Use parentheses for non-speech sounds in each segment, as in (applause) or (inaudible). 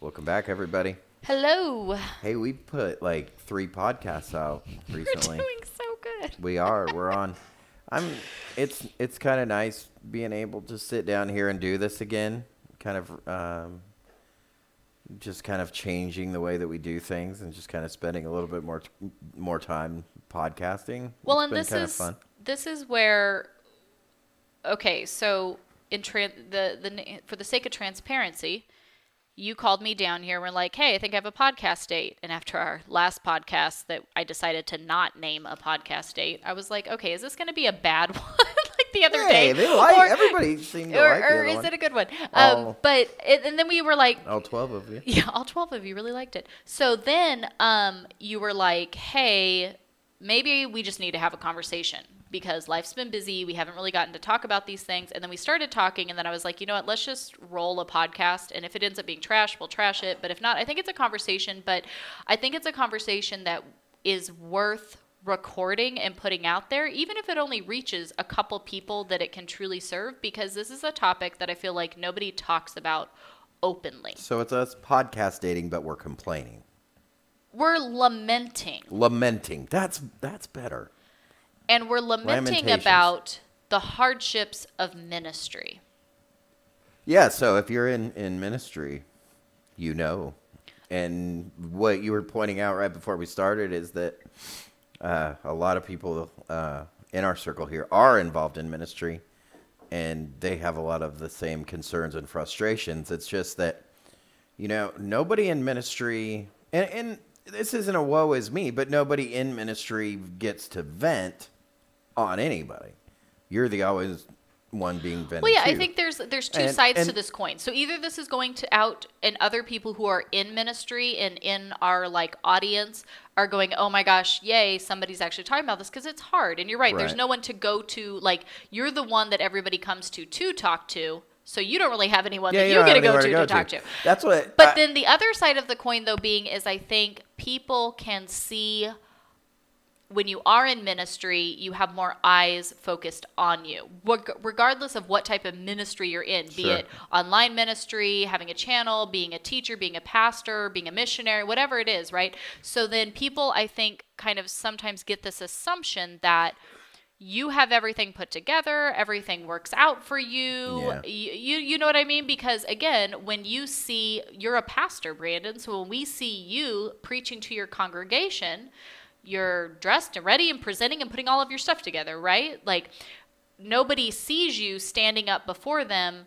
Welcome back, everybody. Hello. Hey, we put like three podcasts out (laughs) We're recently. doing so good. We are. We're on. I'm. It's it's kind of nice being able to sit down here and do this again. Kind of, um, just kind of changing the way that we do things and just kind of spending a little bit more t- more time podcasting. Well, It's and this is fun. this is where. Okay, so in tran the the for the sake of transparency, you called me down here. and We're like, hey, I think I have a podcast date. And after our last podcast, that I decided to not name a podcast date, I was like, okay, is this going to be a bad (laughs) one? like the other Hey, day, they like or, everybody seemed to or, like or is one. it a good one? Oh. Um, but it, and then we were like, All twelve of you. (laughs) yeah, all 12 of you really liked it. So then um, you were like, hey, maybe we just need to have a conversation because life's been busy. We haven't really gotten to talk about these things. And then we started talking, and then I was like, you know what? Let's just roll a podcast. And if it ends up being trash, we'll trash it. But if not, I think it's a conversation. But I think it's a conversation that is worth recording and putting out there, even if it only reaches a couple people that it can truly serve, because this is a topic that I feel like nobody talks about openly. So it's us podcast dating, but we're complaining, We're lamenting, lamenting. That's that's better. And we're lamenting about the hardships of ministry. Yeah, so if you're in, in ministry, you know. And what you were pointing out right before we started is that uh, a lot of people uh, in our circle here are involved in ministry and they have a lot of the same concerns and frustrations. It's just that, you know, nobody in ministry, and, and this isn't a woe is me, but nobody in ministry gets to vent on anybody. You're the always one being vented Well, yeah, I think there's there's two And- sides to this coin. So either this is going to out, and other people who are in ministry and in our like audience are going, oh my gosh, yay, somebody's actually talking about this because it's hard. And you're right, there's no one to go to. Like you're the one that everybody comes to to talk to. So you don't really have anyone Yeah, that you you don't get to go to to to, talk to. to. That's what. But I- then the other side of the coin, though, being is I think people can see when you are in ministry, you have more eyes focused on you, regardless of what type of ministry you're in, be Sure. it online ministry, having a channel, being a teacher, being a pastor, being a missionary, whatever it is, right? So then people, I think, kind of sometimes get this assumption that you have everything put together, everything works out for you. Yeah. Y- You, you know what I mean? Because again, when you see you're a pastor, Brandon, so when we see you preaching to your congregation, you're dressed and ready and presenting and putting all of your stuff together, right? Like nobody sees you standing up before them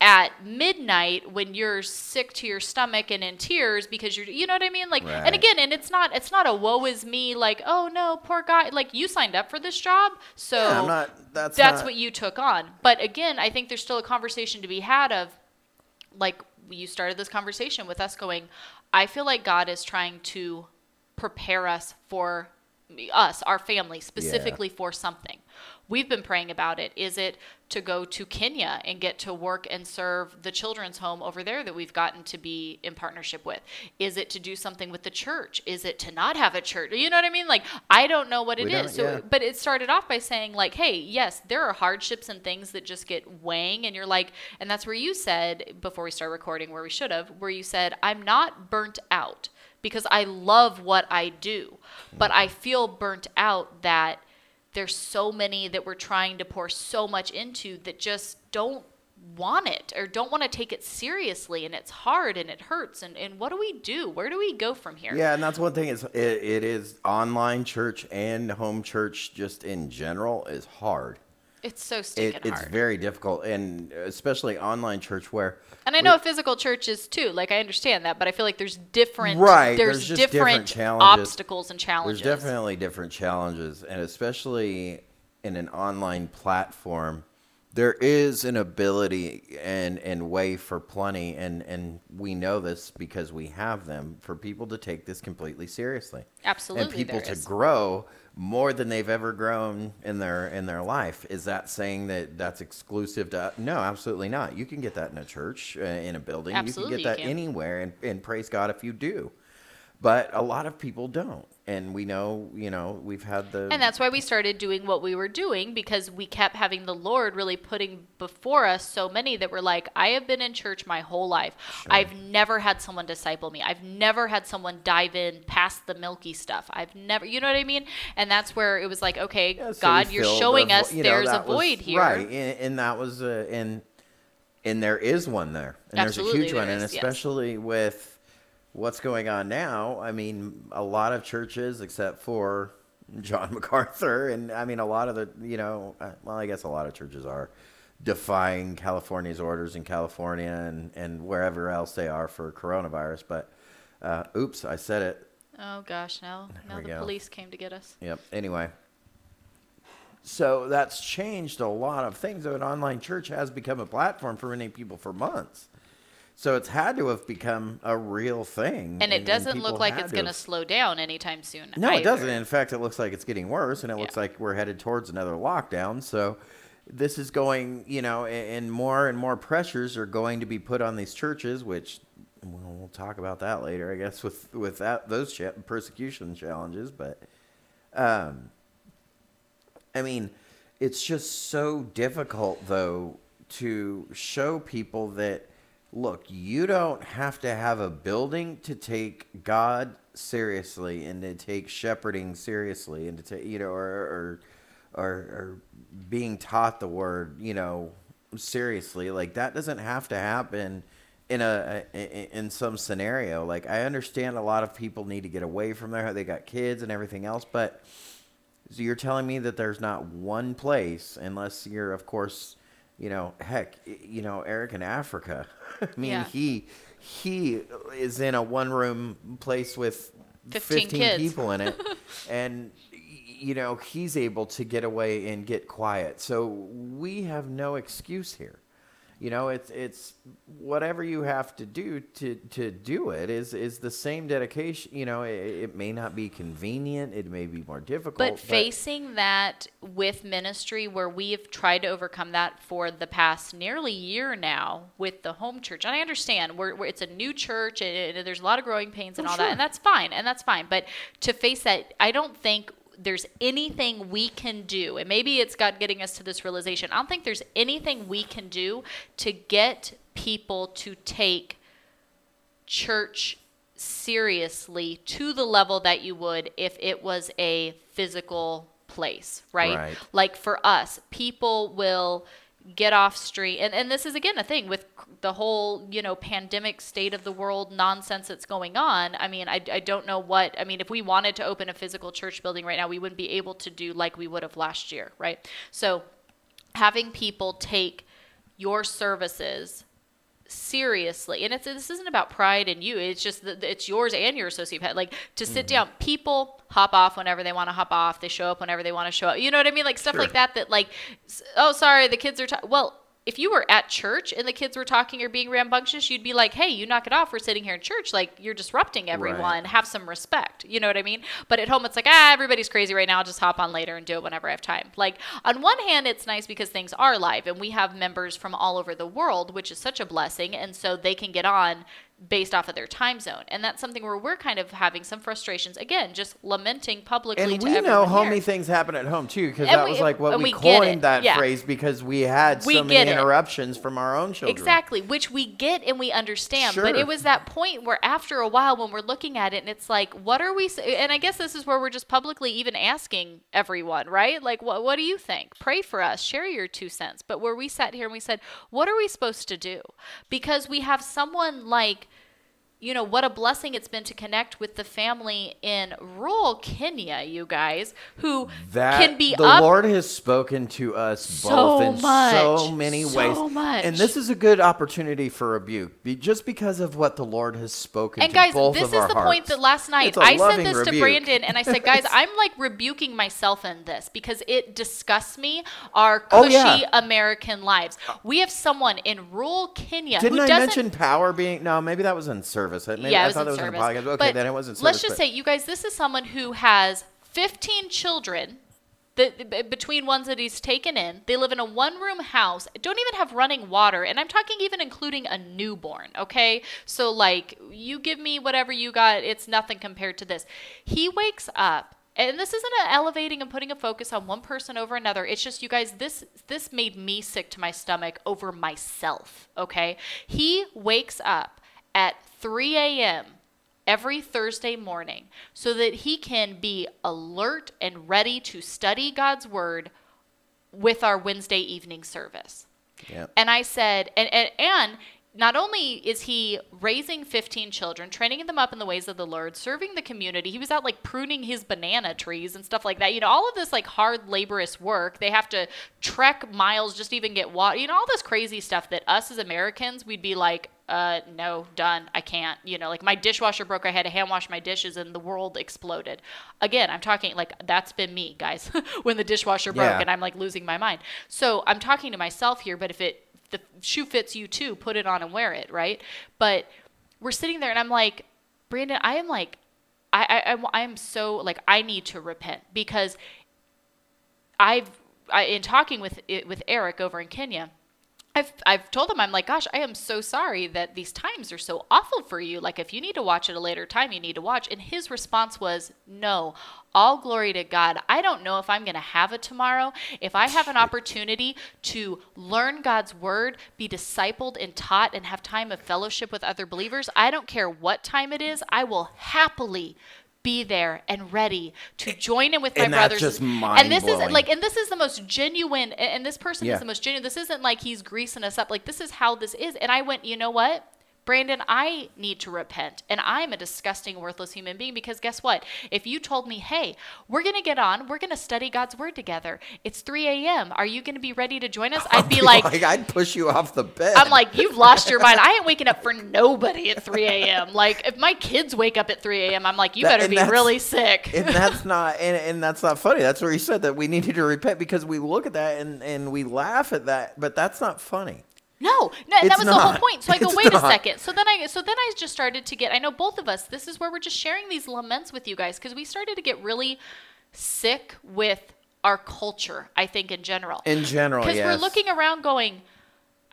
at midnight when you're sick to your stomach and in tears because you're you know what I mean like Right. and again and it's not it's not a woe is me like oh no poor guy like you signed up for this job so yeah, I'm not. That's that's not- what you took on. But again, I think there's still a conversation to be had of like you started this conversation with us going, I feel like God is trying to prepare us for us, our family, specifically for something. We've been praying about it. Is it to go to Kenya and get to work and serve the children's home over there that we've gotten to be in partnership with? Is it to do something with the church? Is it to not have a church? You know what I mean? Like, I don't know what it We is. So, yeah. but it started off by saying, like, hey, yes, there are hardships and things that just get weighing. And you're like, and that's where you said, before we start recording, where we should have, where you said, I'm not burnt out because I love what I do, but I mm-hmm. feel burnt out that there's so many that we're trying to pour so much into that just don't want it or don't want to take it seriously and it's hard and it hurts and, and what do we do where do we go from here Yeah, and that's one thing. Is it, it is online church and home church just in general is hard. It's so It, it's hard very difficult, and uh, especially online church where And I know physical churches too. Like I understand that, but I feel like there's different. Right, There's, there's just different, different challenges. obstacles and challenges. There's definitely different challenges, and especially in an online platform, there is an ability and, and way for plenty, and, and we know this because we have them, for people to take this completely seriously. Absolutely, And people to is. grow more than they've ever grown in their in their life. Is that saying that that's exclusive to? No, absolutely not. You can get that in a church, uh, in a building. Absolutely you can get that can. anywhere, and, and praise God if you do. But a lot of people don't. And we know, you know, we've had the And that's why we started doing what we were doing because we kept having the Lord really putting before us so many that were like, I have been in church my whole life. I've never had someone disciple me. I've never had someone dive in past the milky stuff. I've never, you know what I mean? And that's where it was like, okay, Yeah, so God, you're showing vo- us you know, there's a was- void here. right? And, and that was a and and there is one there, and Absolutely there's a huge one, there and is, yes. especially with what's going on now. I mean, a lot of churches, except for John (laughs) MacArthur, and I mean, a lot of the, you know, uh, well, I guess a lot of churches are defying California's orders in California and and wherever else they are for coronavirus. But uh, oops, I said it. Oh gosh, now now the go. police came to get us. Yep. Anyway, so that's changed a lot of things. An online church has become a platform for many people for months. So it's had to have become a real thing. And it doesn't people look like it's going to slow down anytime soon. No, it doesn't. In fact, it looks like it's getting worse, and it looks like we're headed towards another lockdown. So this is going, you know, and more and more pressures are going to be put on these churches, which well, we'll talk about that later, I guess, with with that those cha- persecution challenges. But, um, I mean, it's just so difficult though to show people that look, you don't have to have a building to take God seriously and to take shepherding seriously and to take you know or or or, or being taught the word you know seriously. Like that doesn't have to happen in a in some scenario. Like i understand a lot of people need to get away from there. They got kids and everything else but so you're telling me that there's not one place, unless you're, of course, you know, heck, you know, Eric in Africa. (laughs) I mean, Yeah. he he is in a one room place with 15 15, kids. (laughs) people in it, and you know he's able to get away and get quiet. So we have no excuse here. You know, it's it's whatever you have to do to to do it is is the same dedication. You know, it, it may not be convenient, it may be more difficult, But facing that with ministry, where we have tried to overcome that for the past nearly year now with the home church, and I understand we're, we're, it's a new church and, and there's a lot of growing pains and Oh, all sure. that, and that's fine, and that's fine. But to face that, I don't think there's anything we can do, and maybe it's God getting us to this realization. I don't think there's anything we can do to get people to take church seriously to the level that you would if it was a physical place, right? Right. Like for us, people will get off street. And, and this is again a thing with the whole you know pandemic state of the world nonsense that's going on. I mean I, I don't know what i mean if we wanted to open a physical church building right now we wouldn't be able to do like we would have last year right? So having people take your services seriously. And it's this isn't about pride in you. It's just that it's yours and your associate pet like to sit mm-hmm. down people hop off whenever they want to hop off. They show up whenever they want to show up. You know what i mean? Like stuff Sure. like that that like oh sorry the kids are ta- well if you were at church and the kids were talking or being rambunctious you'd be like hey you knock it off we're sitting here in church like you're disrupting everyone. Have some respect you know what i mean? But at home it's like ah everybody's crazy right now i'll just hop on later and do it whenever i have time. Like on one hand it's nice because things are live and we have members from all over the world which is such a blessing and so they can get on based off of their time zone and that's something where we're kind of having some frustrations again just lamenting publicly and to we know homey here. things happen at home too, because that we- was like what we, we coined that yeah. phrase because we had so get many it. interruptions from our own children. Exactly, which we get and we understand. But it was that point where after a while when we're looking at it and it's like, what are we and I guess this is where we're just publicly even asking everyone, right? Like what what do you think? Pray for us, share your two cents. But where we sat here and we said, what are we supposed to do? Because we have someone like you know what a blessing it's been to connect with the family in rural Kenya, you guys, who That can be the up Lord has spoken to us So both in so many so ways, much. and this is a good opportunity for rebuke, be, just because of what the Lord has spoken. And to guys, both this is the hearts. point that last night I said this to. Brandon, and I said, (laughs) guys, I'm like rebuking myself in this because it disgusts me our Oh, cushy yeah. American lives. We have someone in rural Kenya Didn't who I mention power being? No, maybe that was in service. Maybe, yeah, I it was thought in was service. in a podcast. Okay, But then it wasn't. Let's just but- say, you guys, this is someone who has 15 children The, between ones that he's taken in, they live in a one room house, don't even have running water, and I'm talking even including a newborn, okay? So, like, you give me whatever you got, it's nothing compared to this. He wakes up and this isn't an elevating and putting a focus on one person over another it's just you guys this this made me sick to my stomach over myself okay he wakes up at 3 a.m every thursday morning so that he can be alert and ready to study god's word with our wednesday evening service Yeah. and I said, and, and, and not only is he raising 15 children, training them up in the ways of the Lord, serving the community, he was out like pruning his banana trees and stuff like that. You know, all of this like hard, laborious work. They have to trek miles just to even get water. You know, all this crazy stuff that us as Americans, we'd be like, uh, no, done. I can't. You know, like my dishwasher broke. I had to hand wash my dishes and the world exploded. Again, I'm talking like that's been me, guys, (laughs) when the dishwasher broke Yeah. and I'm like losing my mind. So I'm talking to myself here, but if it the shoe fits you too, put it on and wear it, right? But we're sitting there and I'm like, Brandon, I am like, I, I, I, I am so like, I need to repent because I've, I, in talking with, with Eric over in Kenya, I've, I've told him, I'm like, gosh, I am so sorry that these times are so awful for you. Like, if you need to watch at a later time, you need to watch. And his response was, no, all glory to God. I don't know if I'm going to have it tomorrow. If I have an opportunity to learn God's word, be discipled and taught, and have time of fellowship with other believers, I don't care what time it is, I will happily be there and ready to join in with my And that's brothers. just and this is like and this is the most genuine and and this person Yeah. is the most genuine. This isn't like he's greasing us up. Like this is how this is. And i went you know what brandon i need to repent and i'm a disgusting worthless human being because guess what if you told me hey we're going to get on we're going to study god's word together it's 3 a.m are you going to be ready to join us i'd be like I'd push you off the bed. I'm like, you've lost your mind. I ain't waking up for nobody at 3 a.m. Like, if my kids wake up at 3 a.m., I'm like, you That- better be really sick. and that's (laughs) not and, and that's not funny. That's where he said that we needed to repent because we look at that and, and we laugh at that, but that's not funny. No, no, and that was the whole point. So I go, It's wait a second. So then I, so then I just started to get. I know both of us. This is where we're just sharing these laments with you guys because we started to get really sick with our culture. I think in general, In general, because yes. we're looking around going.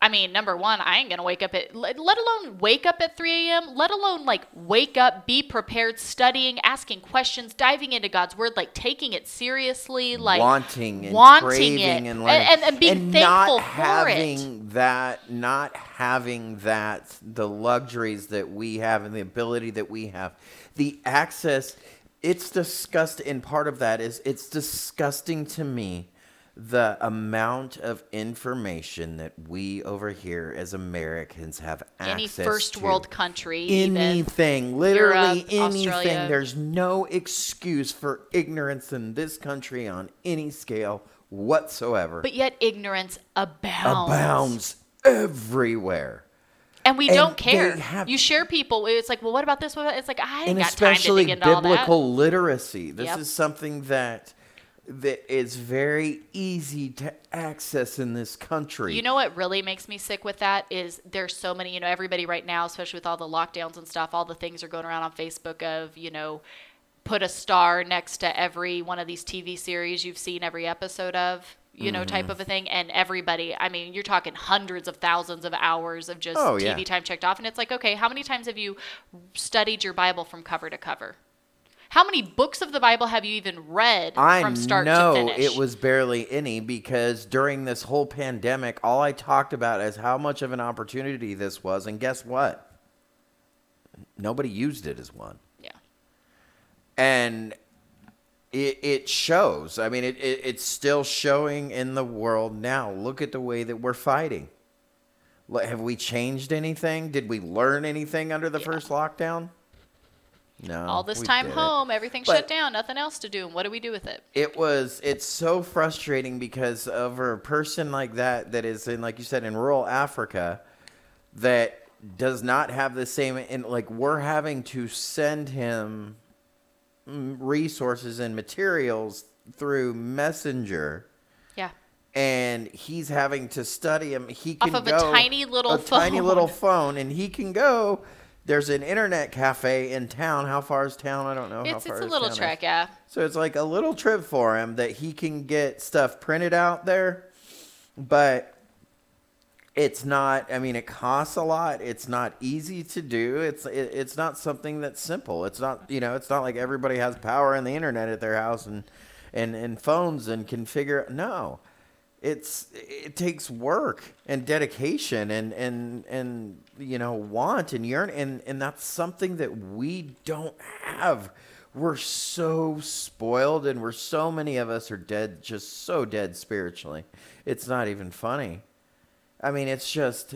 I mean, number one, I ain't gonna wake up at let, alone wake up at 3 a.m. Let alone like wake up, be prepared, studying, asking questions, diving into God's word, like taking it seriously, like wanting and wanting craving it, and, learning. and, and being and thankful not for having it. that not having that the luxuries that we have and the ability that we have the access it's disgusting and part of that is it's disgusting to me the amount of information that we over here as Americans have Any access first to. world country, even. anything, literally Europe, anything. Australia. There's no excuse for ignorance in this country on any scale whatsoever. But yet ignorance abounds. abounds everywhere. And we And don't care. have- you share people. It's like, well, what about this? What about, it's like, I ain't and got time to especially dig into all that. biblical literacy. This Yep. is something that that is very easy to access in this country. You know what really makes me sick with that is there's so many, you know, everybody right now, especially with all the lockdowns and stuff, all the things are going around on Facebook of, you know, put a star next to every one of these TV series you've seen every episode of, you know, Mm-hmm. type of a thing. And everybody, I mean, you're talking hundreds of thousands of hours of just Oh, TV yeah. time checked off. And it's like, okay, how many times have you studied your Bible from cover to cover? How many books of the Bible have you even read I from start know to finish? It was barely any because during this whole pandemic, all I talked about is how much of an opportunity this was, and guess what? Nobody used it as one, yeah. and it it shows. I mean, it, it it's still showing in the world now. Look at the way that we're fighting. Have we changed anything? Did we learn anything under the Yeah. first lockdown? No. All this time home, everything But- shut down, nothing else to do. And what do we do with it? it was it's so frustrating because of a person like that that is in like you said in rural africa that does not have the same and like we're having to send him mm, resources and materials through messenger Yeah. and he's having to study them he Off can of a tiny little a tiny little phone and he can go there's an internet cafe in town. How far is town? I don't know. how It's far it's a little is. trek, yeah. So it's like a little trip for him that he can get stuff printed out there, but it's not. I mean, it costs a lot. It's not easy to do. It's it, it's not something that's simple. It's not you know. It's not like everybody has power and the internet at their house and and and phones and can figure. No, it's it takes work and dedication and and and you know want and yearn and and that's something that we don't have. We're so spoiled and we're so many of us are dead just so dead spiritually. It's not even funny. I mean it's just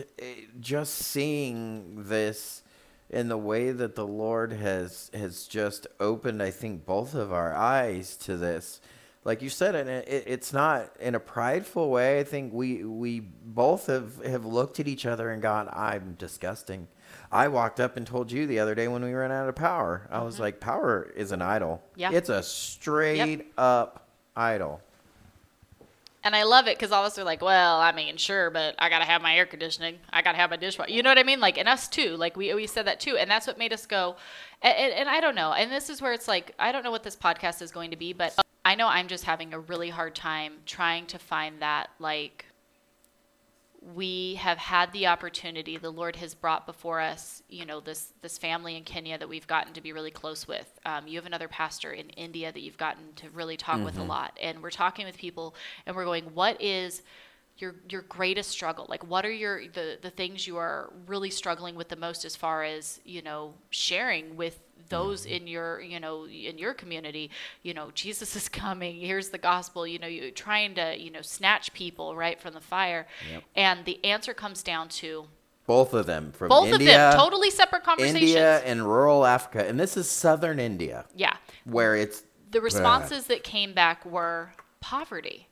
just seeing this in the way that the lord has has just opened i think both of our eyes to this like you said, and it, it, it's not in a prideful way. I think we we both have have looked at each other and gone, "I'm disgusting." I walked up and told you the other day when we ran out of power. I was mm-hmm. like, "Power is an idol. Yeah. it's a straight up idol." And I love it because all of us are like, well, I mean, sure, but I gotta have my air conditioning. I gotta have my dishwasher. You know what I mean? Like, and us too. Like we we said that too, and that's what made us go. And, and, and I don't know. And this is where it's like, I don't know what this podcast is going to be, but I know I'm just having a really hard time trying to find that like we have had the opportunity the lord has brought before us you know this this family in kenya that we've gotten to be really close with. Um, you have another pastor in india that you've gotten to really talk with a lot and we're talking with people and we're going what is your your greatest struggle? Like what are your the the things you are really struggling with the most as far as you know sharing with those mm-hmm. in your you know in your community? You know jesus is (laughs) coming here's the gospel you know you trying to you know snatch people right from the fire. Yep. and the answer comes down to Both of them from both India, of them totally separate conversations India and rural Africa, and this is southern India, yeah. Where it's the responses that came back were poverty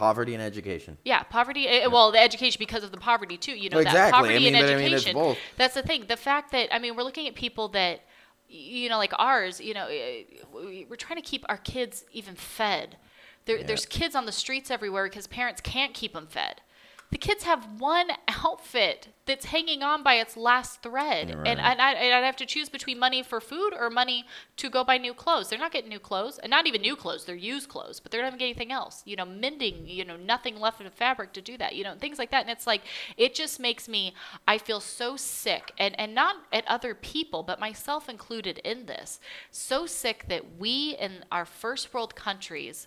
poverty and education. Yeah, poverty. eh, Well, the education because of the poverty too. You know Well, that exactly. I poverty mean, and but I mean, education. That's the thing. The fact that I mean, we're looking at people that, you know, like ours. You know, eh, we- we're trying to keep our kids even fed. There, Yeah. There's kids on the streets everywhere because parents can't keep them fed. The kids have one outfit that's hanging on by its last thread, Right. and, and, I, i'd have to choose between money for food or money to go buy new clothes. They're not getting new clothes, and not even new clothes. They're used clothes, but they're not getting anything else. You know, mending. You know, nothing left in the fabric to do that. You know, things like that. And it's like it just makes me. I feel so sick, and and not at other people, but myself included in this. So sick that we in our first world countries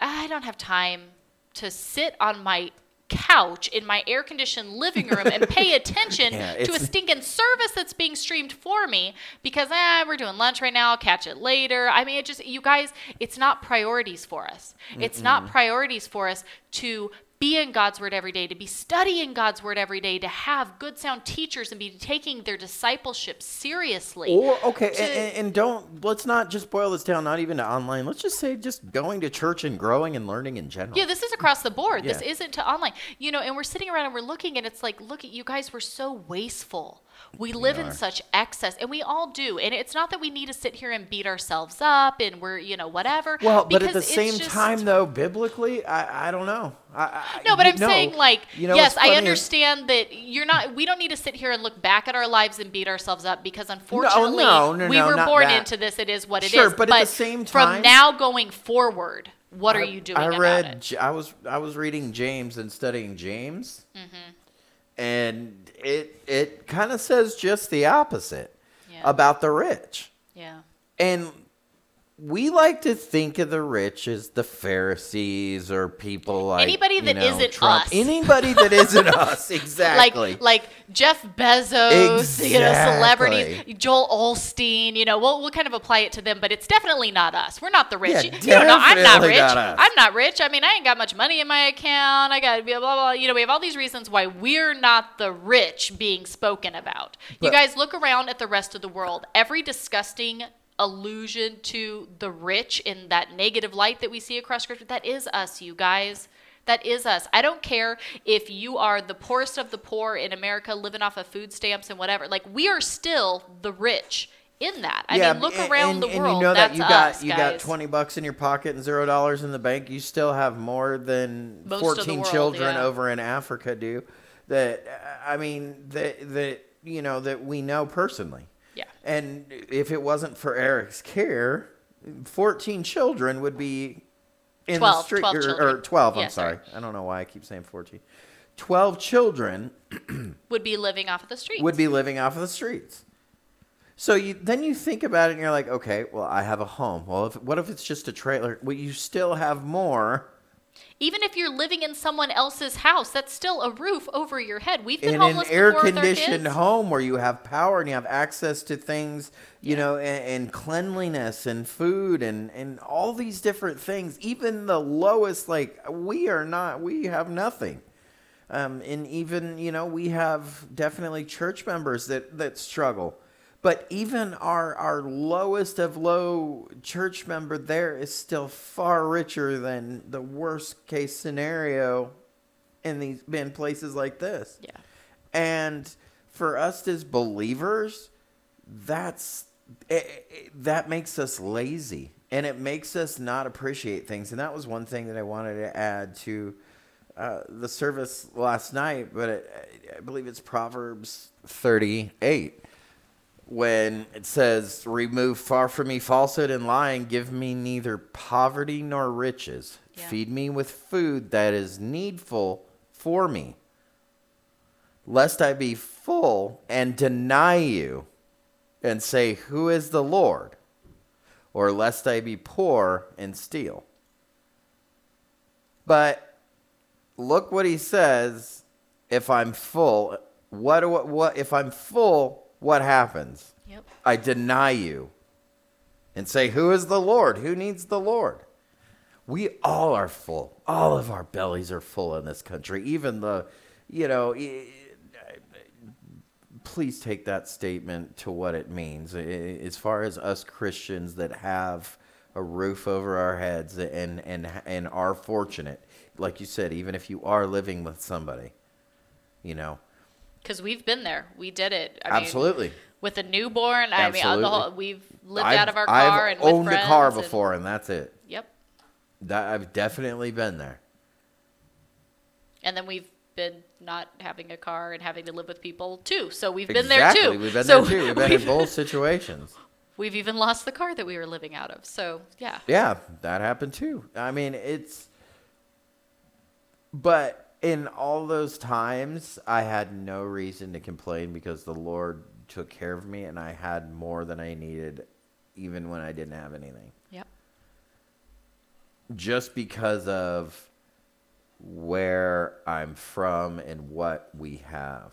I don't have time to sit on my couch in my air conditioned living room and pay (laughs) attention Yeah, to a stinking service that's being streamed for me because ah, we're doing lunch right now, I'll catch it later. I mean, it just you guys, it's not priorities for us. It's not priorities for us to be in God's word every day, to be studying God's word every day, to have good sound teachers and be taking their discipleship seriously. Or okay, to- and, and, and don't let's not just boil this down, not even to online. Let's just say just going to church and growing and learning in general. Yeah, this is across the board. This isn't to online. You know, and we're sitting around and we're looking and it's like, look at you guys, we're so wasteful. We live in such excess, and we all do. And it's not that we need to sit here and beat ourselves up and we're, you know, whatever. Well, but at the same just- time, though, biblically, I, I don't know. I, I, No, but I'm know- saying like, you know, yes, I funny is- understand that you're not. We don't need to sit here and look back at our lives and beat ourselves up because unfortunately, no, no, no, we were born that. into this. It is what it is. Sure, but at the same time, from now going forward, what are you doing I about read. I was I was reading James and studying James, Mm-hmm. And it it kind of says just the opposite Yeah. about the rich. Yeah. And we like to think of the rich as the Pharisees or people like Anybody you that know, isn't Trump. us. Anybody that isn't (laughs) us, exactly. like like Jeff Bezos, you know, celebrities, Joel Osteen, you know, we'll, we'll kind of apply it to them, but it's definitely not us. We're not the rich. Yeah, you, you know, I'm not rich. not. I'm not rich. I mean, I ain't got much money in my account. I got blah, blah, blah. You know, we have all these reasons why we're not the rich being spoken about. you guys look around at the rest of the world. Every disgusting allusion to the rich in that negative light that we see across scripture, that is us, you guys. That is us. I don't care if you are the poorest of the poor in America living off of food stamps and whatever. Like we are still the rich in that. I mean, look and- around and, the and world. you know That's that you got us, you guys. got twenty bucks in your pocket and zero dollars in the bank. You still have more than Most fourteen world, children yeah. over in Africa do. That uh, I mean that that you know that we know personally. Yeah. And if it wasn't for Eric's care, 14 children would be in 12, the street 12 or, or children. 12, I'm sorry. sorry. I don't know why I keep saying 14. 12 children (clears throat) Would be living off of the streets. would be living off of the streets. So you then you think about it and you're like, okay, well I have a home. Well, if, what if it's just a trailer? Well, you still have more Even if you're living in someone else's house, that's still a roof over your head. We've been in an homeless air before with our conditioned home where you have power and you have access to things, you know, and, and cleanliness and food and and all these different things. Even the lowest, like we are not, we have nothing. Um, and even you know we have definitely church members that that struggle. But even our our lowest of low church member there is still far richer than the worst case scenario in these in places like this. Yeah. And for us as believers, that's it, it- that makes us lazy and it makes us not appreciate things. And that was one thing that I wanted to add to uh, the service last night, but it, I believe it's Proverbs 38 when it says, Remove far from me falsehood and lying, give me neither poverty nor riches. Yeah. Feed me with food that is needful for me, lest I be full and deny you and say, Who is the Lord? Or lest I be poor and steal. But look what he says if I'm full. What, what, what if I'm full, what happens? Yep. I deny you and say, Who is the Lord? Who needs the Lord? We all are full. All of our bellies are full in this country. Even the, you know, please take that statement to what it means. As far as us Christians that have a roof over our heads and, and, and are fortunate, like you said, even if you are living with somebody, you know, Because we've been there. We did it. I mean, absolutely. with a newborn, I mean, the whole, we've lived I've- out of our car I've and owned a car before, and that's it. Yep. That I've definitely been there. And then we've been not having a car and having to live with people too. So we've been there too. We've been so there too. We've been in both situations. (laughs) We've even lost the car that we were living out of. So yeah. Yeah, that happened too. I mean, it's. But in all those times, I had no reason to complain because the Lord took care of me and I had more than I needed, even when I didn't have anything. Yep. Just because of where I'm from and what we have.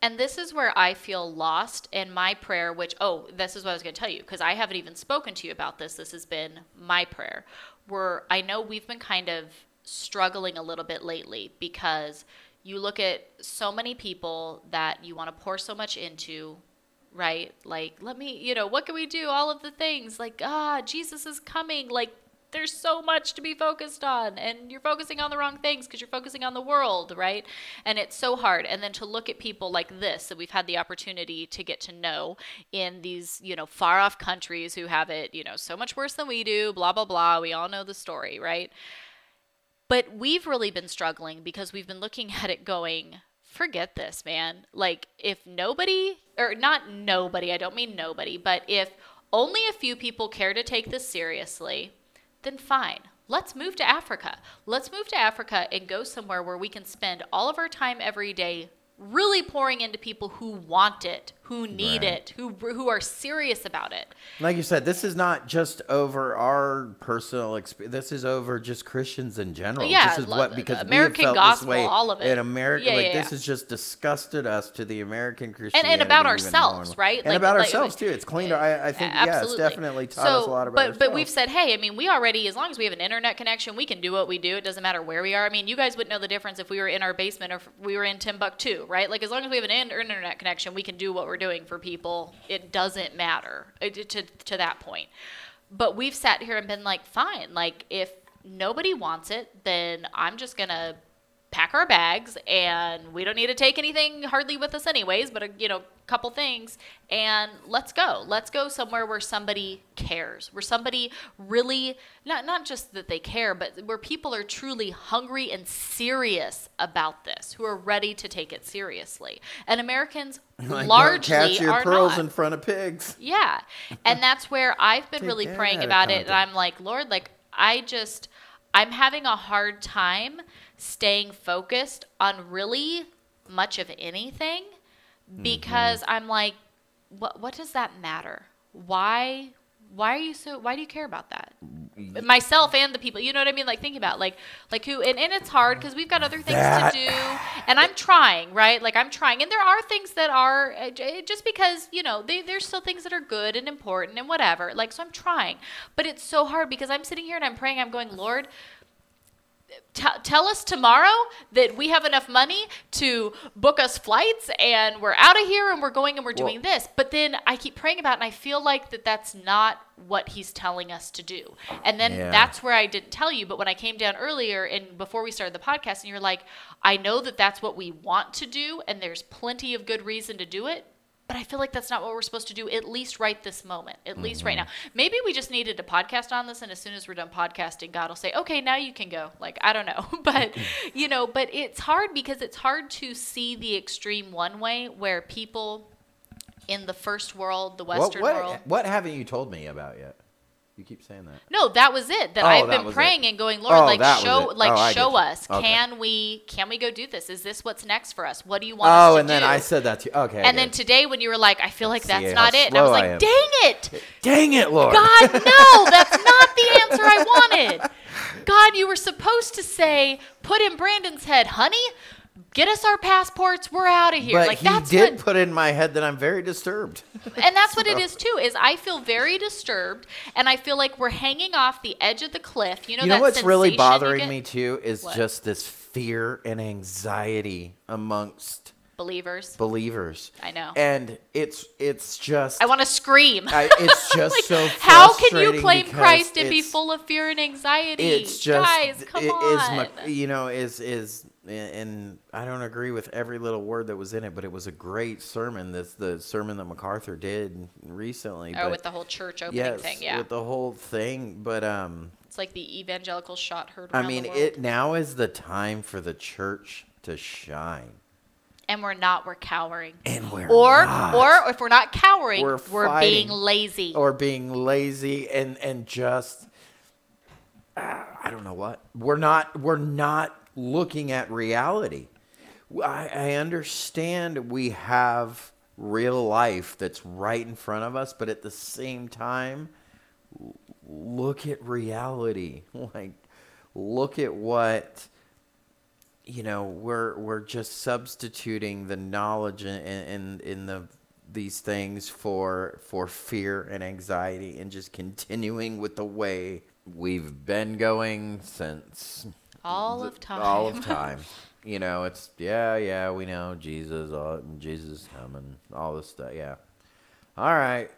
And this is where I feel lost in my prayer, which, oh, this is what I was going to tell you, because I haven't even spoken to you about this. This has been my prayer. Where I know we've been kind of struggling a little bit lately because you look at so many people that you want to pour so much into, right? Like, let me, you know, what can we do? All of the things. Like, ah, Jesus is coming. Like, there's so much to be focused on and you're focusing on the wrong things because you're focusing on the world right and it's so hard and then to look at people like this that we've had the opportunity to get to know in these you know far off countries who have it you know so much worse than we do blah blah blah we all know the story right but we've really been struggling because we've been looking at it going forget this man like if nobody or not nobody i don't mean nobody but if only a few people care to take this seriously then fine. Let's move to Africa. Let's move to Africa and go somewhere where we can spend all of our time every day really pouring into people who want it, who need Right. it, who who are serious about it. Like you said, this is not just over our personal experience. This is over just Christians in general. Yeah, this is lo- what because American we felt gospel, this way all of it. in America. Yeah, like yeah, this yeah. has just disgusted us to the American And, Christianity and about even more ourselves, right? And Like- about like- ourselves too. It's cleaned. Eh, I, I think yeah, it's definitely taught so, us a lot about but ourselves. but we've said, hey, I mean, we already, as long as we have an internet connection, we can do what we do. It doesn't matter where we are. I mean, you guys wouldn't know the difference if we were in our basement or we were in Timbuktu, right? Like as long as we have an internet connection, we can do what we're doing for people. It doesn't matter uh, to to that point. But we've sat here and been like, fine, like if nobody wants it, then I'm just gonna pack our bags and we don't need to take anything hardly with us anyways but a you know couple things and let's go let's go somewhere where somebody cares where somebody really not not just that they care but where people are truly hungry and serious about this who are ready to take it seriously and americans (laughs) Like, largely catch your are pearls not. in front of pigs. (laughs) Yeah. And that's where I've been really praying about it. And. I'm like, Lord, like, I just, I'm having a hard time staying focused on really much of anything Mm-hmm. because I'm like, what, what does that matter? Why? Why are you so? Why do you care about that? Myself and the people, you know what I mean? Like thinking about like, like who, and, and it's hard because we've got other things That- to do, and I'm trying, right? Like I'm trying, and there are things that are uh, just because you know they, there's still things that are good and important and whatever. Like so, I'm trying, but it's so hard because I'm sitting here and I'm praying. I'm going, Lord, t- tell us tomorrow that we have enough money to book us flights and we're out of here and we're going and we're doing this but then i keep praying about it and i feel like that that's not what he's telling us to do and then Yeah. that's where i didn't tell you but when i came down earlier and before we started the podcast and you're like i know that that's what we want to do and there's plenty of good reason to do it but I feel like that's not what we're supposed to do, at least right this moment, at least right mm-hmm. now. Maybe we just needed to podcast on this, and as soon as we're done podcasting, God will say, okay, now you can go. Like, I don't know. (laughs) But, (laughs) you know, but it's hard because it's hard to see the extreme one way where people in the first world, the What, Western what, world. what haven't you told me about yet? You keep saying that. No, that was it. That Oh, I've that been praying it. and going, Lord, Oh, like show, like Oh, show us. Okay. Can we, can we go do this? Is this what's next for us? What do you want oh, us to do? Oh, and then do? I said that to you. Okay. And then it. today when you were like, I feel like See that's not it, and I was slow I like, dang it, (laughs) dang it, Lord. God, no, that's (laughs) not the answer I wanted. God, you were supposed to say, put in Brandon's head, honey, get us our passports, we're out of here. but like he that's did what put in my head that I'm very disturbed. (laughs) and that's what it is too is i feel very disturbed and i feel like we're hanging off the edge of the cliff you know you know what's really bothering me too is What? just this fear and anxiety amongst believers believers. I know. And it's it's just i want to scream I- (laughs) it's just Like, so how can you claim christ and be full of fear and anxiety it's just guys come it on is you know is is and I don't agree with every little word that was in it, but it was a great sermon. This the sermon that MacArthur did recently. oh but with the whole church opening yes, thing yeah with the whole thing. But um, it's like the evangelical shot heard I mean, the world. it now is the time for the church to shine, and we're not we're cowering and we're or not. or if we're not cowering We're we're, being lazy or being lazy and and just uh, I don't know what we're not we're not looking at reality. I, I understand we have real life that's right in front of us, but at the same time, look at reality. (laughs) Like, look at what you know. We're we're just substituting the knowledge in in, in the these things for for fear and anxiety, and just continuing with the way we've been going since all the- of time All of (laughs) time. you know, it's yeah, yeah, we know Jesus, uh, Jesus coming, all this stuff. Yeah. All right.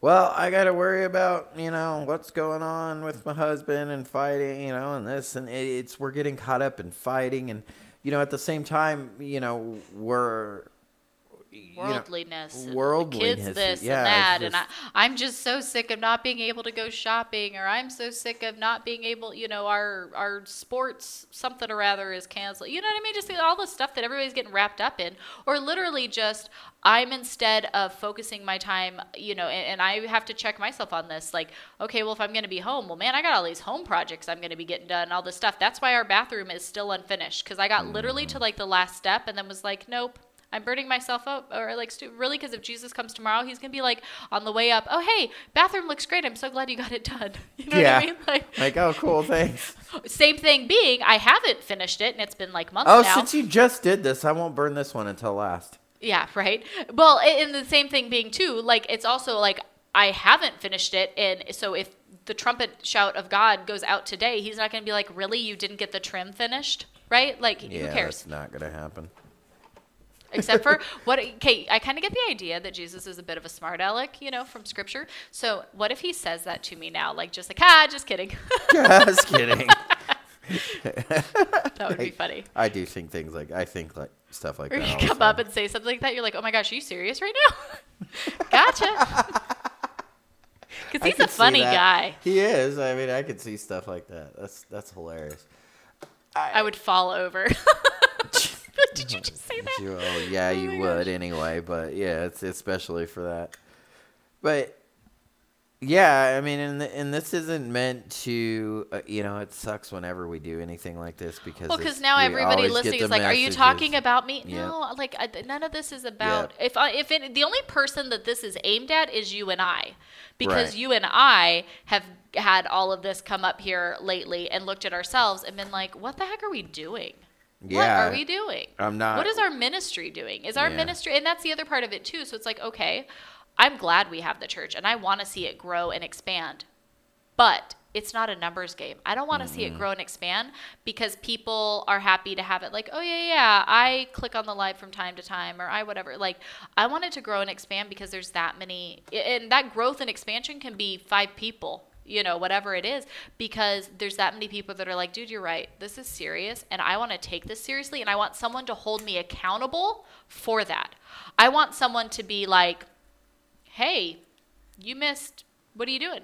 Well, I got to worry about you know what's going on with my husband and fighting, you know, and this and it, it's we're getting caught up in fighting, and you know at the same time, you know we're you know, worldliness, kids this yeah, and that, and I, I'm just so sick of not being able to go shopping, or I'm so sick of not being able, you know, our our sports something or other is canceled. You know what I mean? Just all the stuff that everybody's getting wrapped up in, or literally just I'm instead of focusing my time, you know, and, and I have to check myself on this. Like, okay, well, if I'm going to be home, well, man, I got all these home projects I'm going to be getting done, all this stuff. That's why our bathroom is still unfinished because I got literally to mm. like the last step and then was like, nope. I'm burning myself up, or like stu- really, because if Jesus comes tomorrow, he's gonna be like on the way up. Oh, hey, bathroom looks great. I'm so glad you got it done. (laughs) You know yeah, what I mean? Like, like oh cool, thanks. (laughs) same thing being, I haven't finished it, and it's been like months Oh, now. since you just did this, I won't burn this one until last. Yeah, right. Well, and the same thing being too, like it's also like I haven't finished it, and so if the trumpet shout of God goes out today, He's not going to be like, "Really, you didn't get the trim finished?" Right? Like, Yeah, who cares? that's not gonna happen. Except for (laughs) what? Okay, I kind of get the idea that Jesus is a bit of a smart aleck, you know, from Scripture. So what if He says that to me now, like just like, ah, just kidding. (laughs) Just kidding. that would be funny. I do think things like I think like stuff like Or that. you come up and say something like that, you're like, "Oh my gosh, are you serious right now?" (laughs) gotcha. Because he's a funny guy. He is. I mean, I could see stuff like that. That's that's hilarious. I would fall over. (laughs) Did you just say that? Oh, yeah, Oh you would anyway, but yeah, it's especially for that. But yeah, I mean, and and this isn't meant to, uh, you know, it sucks whenever we do anything like this because Well, because now everybody listening is like, "Are you talking about me?" Yeah. No, like I, none of this is about. If I, if it, the only person that this is aimed at is you and I, because Right. you and I have had all of this come up here lately and looked at ourselves and been like, "What the heck are we doing?" Yeah, What are we doing? I'm not. What is our ministry doing? Is our Yeah. ministry, and that's the other part of it too. So it's like, okay, I'm glad we have the church and I want to see it grow and expand, but it's not a numbers game. I don't want to see Mm-hmm. it grow and expand because people are happy to have it like, oh, yeah, yeah, I click on the live from time to time or I whatever. Like, I want it to grow and expand because there's that many, and that growth and expansion can be five people you know, whatever it is, because there's that many people that are like, dude, you're right. This is serious, and I want to take this seriously, and I want someone to hold me accountable for that. I want someone to be like, hey, you missed. What are you doing?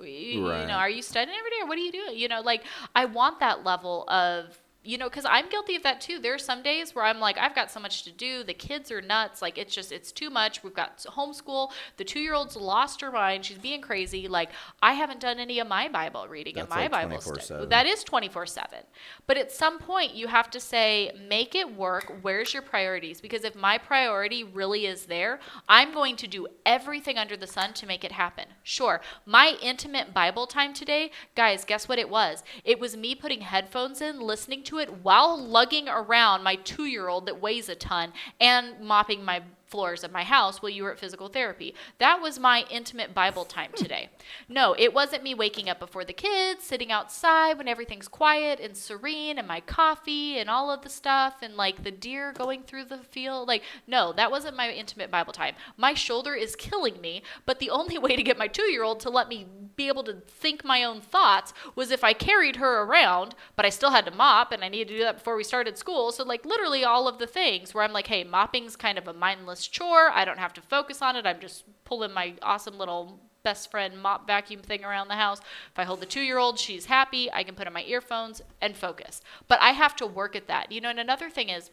You, you know, are you studying every day, or what are you doing? You know, like I want that level of you know, because I'm guilty of that too. There are some days where I'm like, I've got so much to do. The kids are nuts. Like, it's just, it's too much. We've got homeschool. The two year old's lost her mind. She's being crazy. Like, I haven't done any of my Bible reading and my like Bible 24/7. study. That is 24 7. But at some point, you have to say, make it work. Where's your priorities? Because if my priority really is there, I'm going to do everything under the sun to make it happen. Sure, my intimate Bible time today, guys, guess what it was? It was me putting headphones in, listening to it while lugging around my two year old that weighs a ton and mopping my floors of my house while you were at physical therapy. That was my intimate Bible time today. No, it wasn't me waking up before the kids, sitting outside when everything's quiet and serene and my coffee and all of the stuff and like the deer going through the field. Like, no, that wasn't my intimate Bible time. My shoulder is killing me, but the only way to get my two year old to let me be able to think my own thoughts was if I carried her around, but I still had to mop and I needed to do that before we started school. So, like, literally all of the things where I'm like, hey, mopping's kind of a mindless chore. I don't have to focus on it. I'm just pulling my awesome little best friend mop vacuum thing around the house. If I hold the two year old, she's happy. I can put on my earphones and focus. But I have to work at that. You know, and another thing is,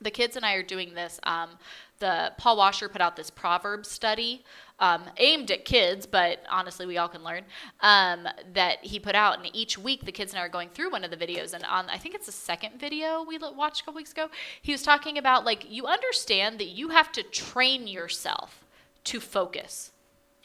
the kids and I are doing this. Um, the Paul Washer put out this proverb study um, aimed at kids, but honestly, we all can learn. Um, that he put out, and each week the kids and I are going through one of the videos. And on, I think it's the second video we watched a couple weeks ago. He was talking about like you understand that you have to train yourself to focus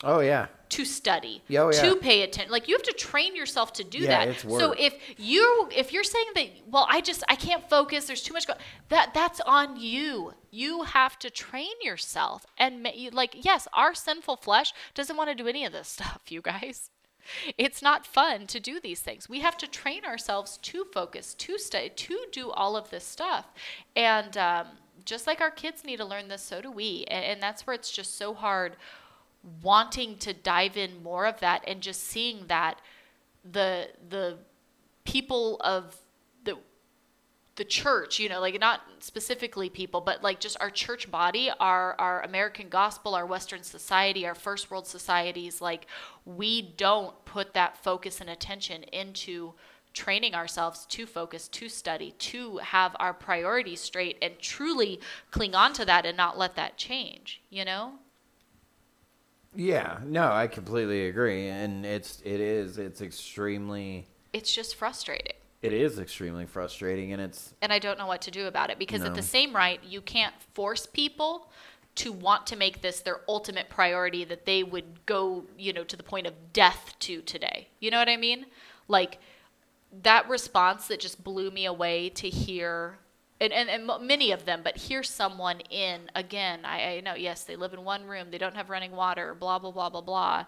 Oh yeah. to study oh, yeah. to pay attention like you have to train yourself to do Yeah, that. it's so if you if you're saying that well i just i can't focus there's too much go that that's on you. You have to train yourself and like yes our sinful flesh doesn't want to do any of this (laughs) stuff you guys. It's not fun to do these things. We have to train ourselves to focus to study to do all of this stuff. And um, just like our kids need to learn this so do we. And, and that's where it's just so hard wanting to dive in more of that and just seeing that the the people of the the church, you know, like not specifically people, but like just our church body, our our American gospel, our Western society, our first world societies, like we don't put that focus and attention into training ourselves to focus, to study, to have our priorities straight and truly cling on to that and not let that change, you know? Yeah. No, I completely agree, and it's it is it's extremely It's just frustrating. it is extremely frustrating, and it's and I don't know what to do about it because at the same right, you can't force people to want to make this their ultimate priority that they would go, you know, to the point of death to today. You know what I mean? Like that response that just blew me away to hear and, and, and many of them, but hear someone in again. I, I know, yes, they live in one room, they don't have running water, blah blah blah blah blah.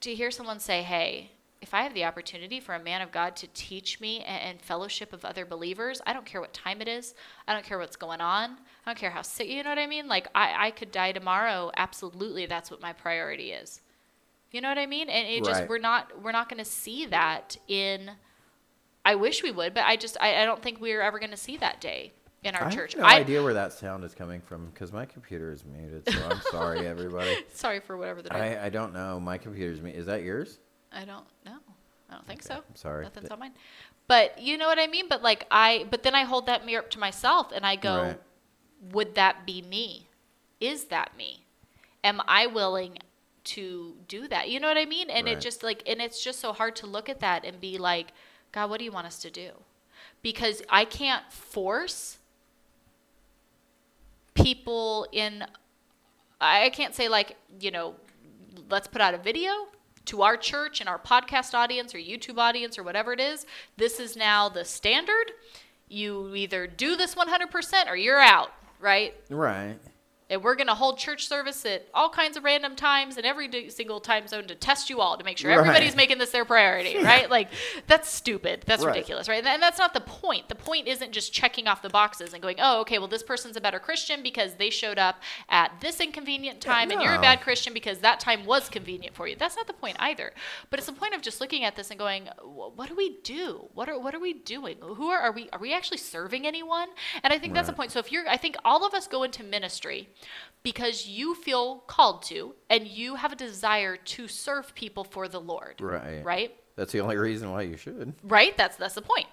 To hear someone say, "Hey, if I have the opportunity for a man of God to teach me and, and fellowship of other believers, I don't care what time it is. I don't care what's going on. I don't care how sick. You know what I mean? Like I, I could die tomorrow. Absolutely, that's what my priority is. You know what I mean? And it just we're not we're not going to see that in I wish we would, but I just I, I don't think we're ever going to see that day in our I church. have no I, idea where that sound is coming from because my computer is muted. So I'm sorry, everybody. (laughs) Sorry for whatever the. I, I, don't know. My computer's muted. Is that yours? I don't know. I don't think Okay, so. I'm sorry. Nothing's Th- on mine. But you know what I mean. But like I, but then I hold that mirror up to myself and I go, Right. would that be me? Is that me? Am I willing to do that? You know what I mean? And it just like, and it's just so hard to look at that and be like, God, what do you want us to do? Because I can't force people in I can't say like, you know, let's put out a video to our church and our podcast audience or YouTube audience or whatever it is. This is now the standard. You either do this 100% or you're out, right? Right. And we're going to hold church service at all kinds of random times in every single time zone to test you all to make sure Right. everybody's making this their priority, (laughs) right? Like, that's stupid. That's Right. ridiculous, right? And that's not the point. The point isn't just checking off the boxes and going, oh, okay, well, this person's a better Christian because they showed up at this inconvenient Yeah, time, and you're a bad Christian because that time was convenient for you. That's not the point either. But it's the point of just looking at this and going, what do we do? What are what are we doing? Who are, are we? Are we actually serving anyone? And I think that's the point. So if you're, I think all of us go into ministry because you feel called to and you have a desire to serve people for the Lord. Right. Right? That's the only reason why you should. Right? That's that's the point.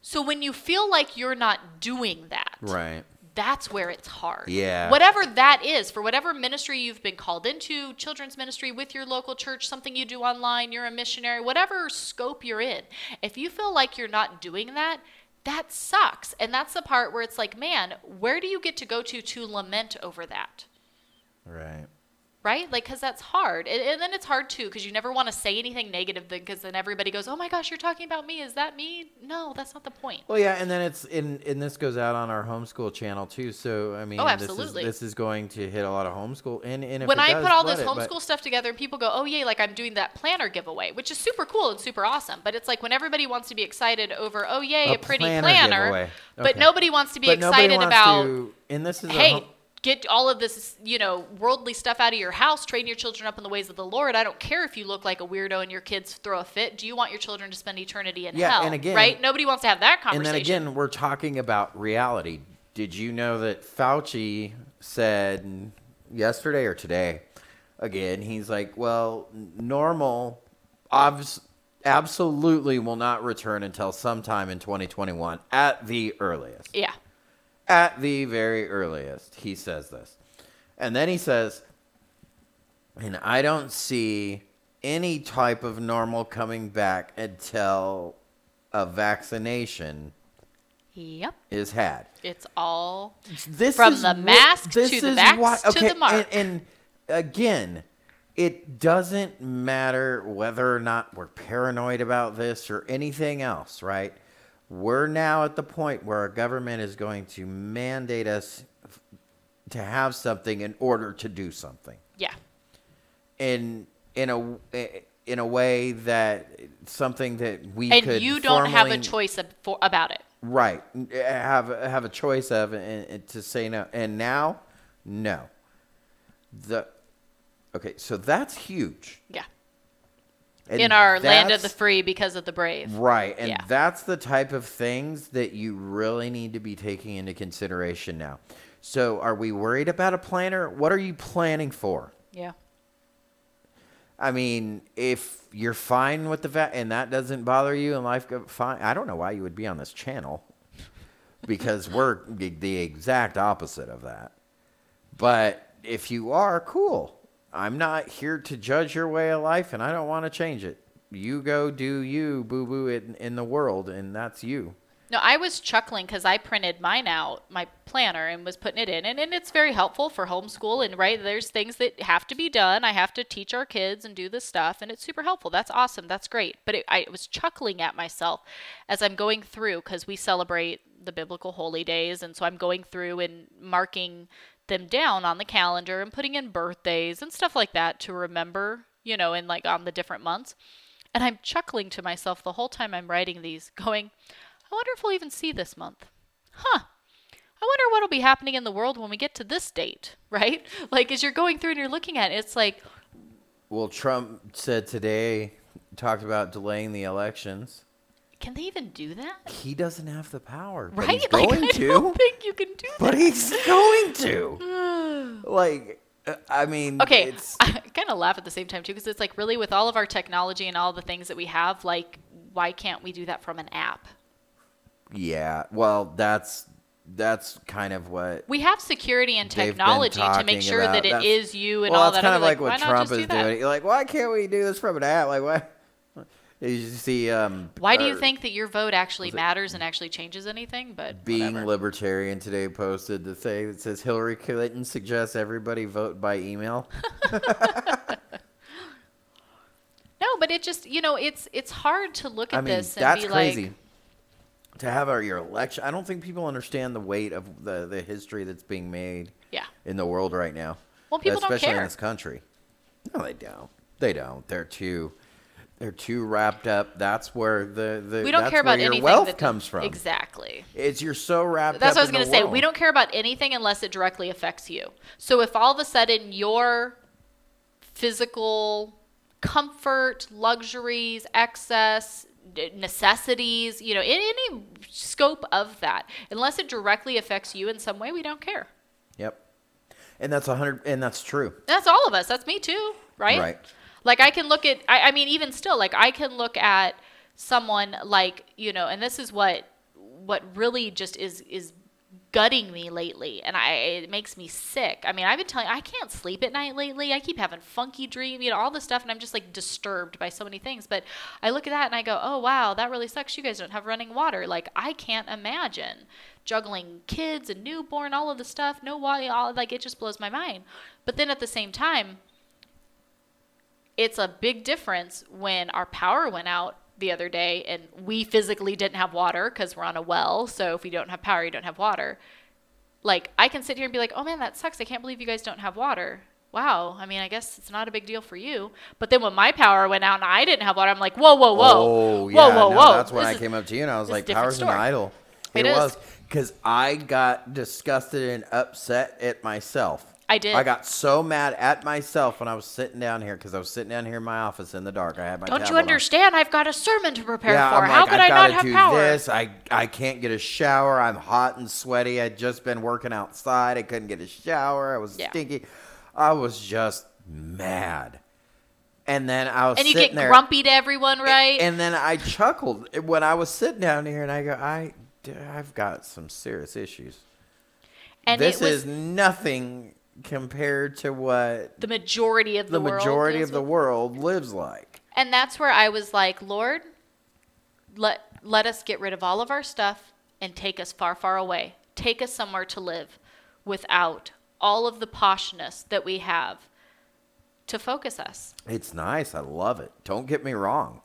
So when you feel like you're not doing that, Right. that's where it's hard. Yeah. Whatever that is, for whatever ministry you've been called into, children's ministry with your local church, something you do online, you're a missionary, whatever scope you're in, if you feel like you're not doing that, that sucks. And that's the part where it's like, man, where do you get to go to to lament over that? Right. Right? Like, because that's hard. And, and then it's hard too, because you never want to say anything negative, because then everybody goes, oh my gosh, you're talking about me. Is that me? No, that's not the point. Well, yeah, and then it's in, and this goes out on our homeschool channel too. So I mean, Oh, this is absolutely. this is going to hit a lot of homeschool. And, and if when I does, put all this it, but- homeschool stuff together and people go, oh, yay, like I'm doing that planner giveaway, which is super cool and super awesome. But it's like when everybody wants to be excited over, oh, yay, A a, pretty planner planner. giveaway. But nobody wants to be but excited wants about, to- and this is a hey, hom- get all of this, you know, worldly stuff out of your house, train your children up in the ways of the Lord. I don't care if you look like a weirdo and your kids throw a fit. Do you want your children to spend eternity in Yeah, hell? and again- right? Nobody wants to have that conversation. and then again, we're talking about reality. Did you know that Fauci said yesterday or today? Again, he's like, well, normal, obs- absolutely will not return until sometime in 2021 at the earliest. yeah. At the very earliest, he says this. And then he says, and I don't see any type of normal coming back until a vaccination Yep. is had. It's all This From the mask this to the vax why- to the mark. And, and again, it doesn't matter whether or not we're paranoid about this or anything else, right? We're now at the point where our government is going to mandate us f- to have something in order to do something yeah. in in a in a way that something that we And could you don't have a choice ab- for, about it. Right. Have have a choice of and, and to say no. And now, no. The okay, so that's huge. Yeah. And in our land of the free because of the brave. Right, and Yeah. that's the type of things that you really need to be taking into consideration now. So, are we worried about a planner? What are you planning for? Yeah. I mean, if you're fine with the vet and that doesn't bother you and life go fine, I don't know why you would be on this channel because we're the exact opposite of that. But if you are, cool. I'm not here to judge your way of life and I don't want to change it. You go do you, boo boo, in, in the world, and that's you. No, I was chuckling because I printed mine out, my planner, and was putting it in. And, and it's very helpful for homeschool. And right, there's things that have to be done. I have to teach our kids and do this stuff. And it's super helpful. That's awesome. That's great. But it, I was chuckling at myself as I'm going through because we celebrate the biblical holy days. And so I'm going through and marking them down on the calendar and putting in birthdays and stuff like that to remember, you know, in like on the different months. And I'm chuckling to myself the whole time I'm writing these, going, I wonder if we'll even see this month. Huh. I wonder what'll be happening in the world when we get to this date, (laughs) right? Like as you're going through and you're looking at it, it's like, Well, Trump said today, talked about delaying the elections. Can they even do that? He doesn't have the power, but Right? he's (laughs) like, going I to. don't think you can do But that. But he's going to. (sighs) like, uh, I mean, Okay, it's, (laughs) I kind of laugh at the same time too because it's like really with all of our technology and all the things that we have, like why can't we do that from an app? yeah. Well, that's that's kind of what. We have security and technology to make sure about- that it that's- is you and well, all that's that. kind other, of like why what Trump is do doing. You're like, why can't we do this from an app? Like, why? Um, Why do you or think that your vote actually matters and actually changes anything? But Being whatever. libertarian today posted the thing that says Hillary Clinton suggests everybody vote by email. (laughs) (laughs) no, but it just you know it's it's hard to look at I mean, this and that's be crazy. like, to have our, your election, I don't think people understand the weight of the, the history that's being made yeah. in the world right now. Well, people don't especially in this country. No, they don't. They don't. They're too. They're too wrapped up. That's where the, the We don't that's care about your anything wealth that comes from. Exactly. It's you're so wrapped up. That's what I was going to say. world. We don't care about anything unless it directly affects you. So if all of a sudden your physical comfort, luxuries, excess, necessities, you know, in any scope of that, unless it directly affects you in some way, we don't care. Yep. And that's a hundred. And that's true. That's all of us. That's me too, right? Right. Like I can look at I, I mean even still like I can look at someone like, you know, and this is what what really just is is gutting me lately and I it makes me sick. I mean, I've been telling I can't sleep at night lately. I keep having funky dreams, you know, all this stuff and I'm just like disturbed by so many things. But I look at that and I go, "Oh, wow, that really sucks. You guys don't have running water." Like I can't imagine juggling kids and newborn all of the stuff. No water, all like it just blows my mind. But then at the same time, it's a big difference when our power went out the other day and we physically didn't have water because we're on a well. So if you don't have power, you don't have water. Like, I can sit here and be like, oh man, that sucks. I can't believe you guys don't have water. Wow. I mean, I guess it's not a big deal for you. But then when my power went out and I didn't have water, I'm like, whoa, whoa, whoa. Oh, yeah. whoa, whoa, no, whoa. That's when This I is- came up to you and I was this is a like, "Power's an idol." It It, is. was because I got disgusted and upset at myself. I did. I got so mad at myself when I was sitting down here because I was sitting down here in my office in the dark. I had my Don't you tablet on. understand? I've got a sermon to prepare Yeah, for. I'm How like, could I've I not have do power? This. I I can't get a shower. I'm hot and sweaty. I'd just been working outside. I couldn't get a shower. I was Yeah. stinky. I was just mad. And then I was And you get there, grumpy to everyone, right? And then I chuckled when I was sitting down here, and I go, I, I've got some serious issues. And this was is nothing compared to what the majority of the, the world majority of the with. world lives like. And that's where I was like, Lord, let let us get rid of all of our stuff and take us far, far away. Take us somewhere to live without all of the poshness that we have to focus us. It's nice. I love it. Don't get me wrong.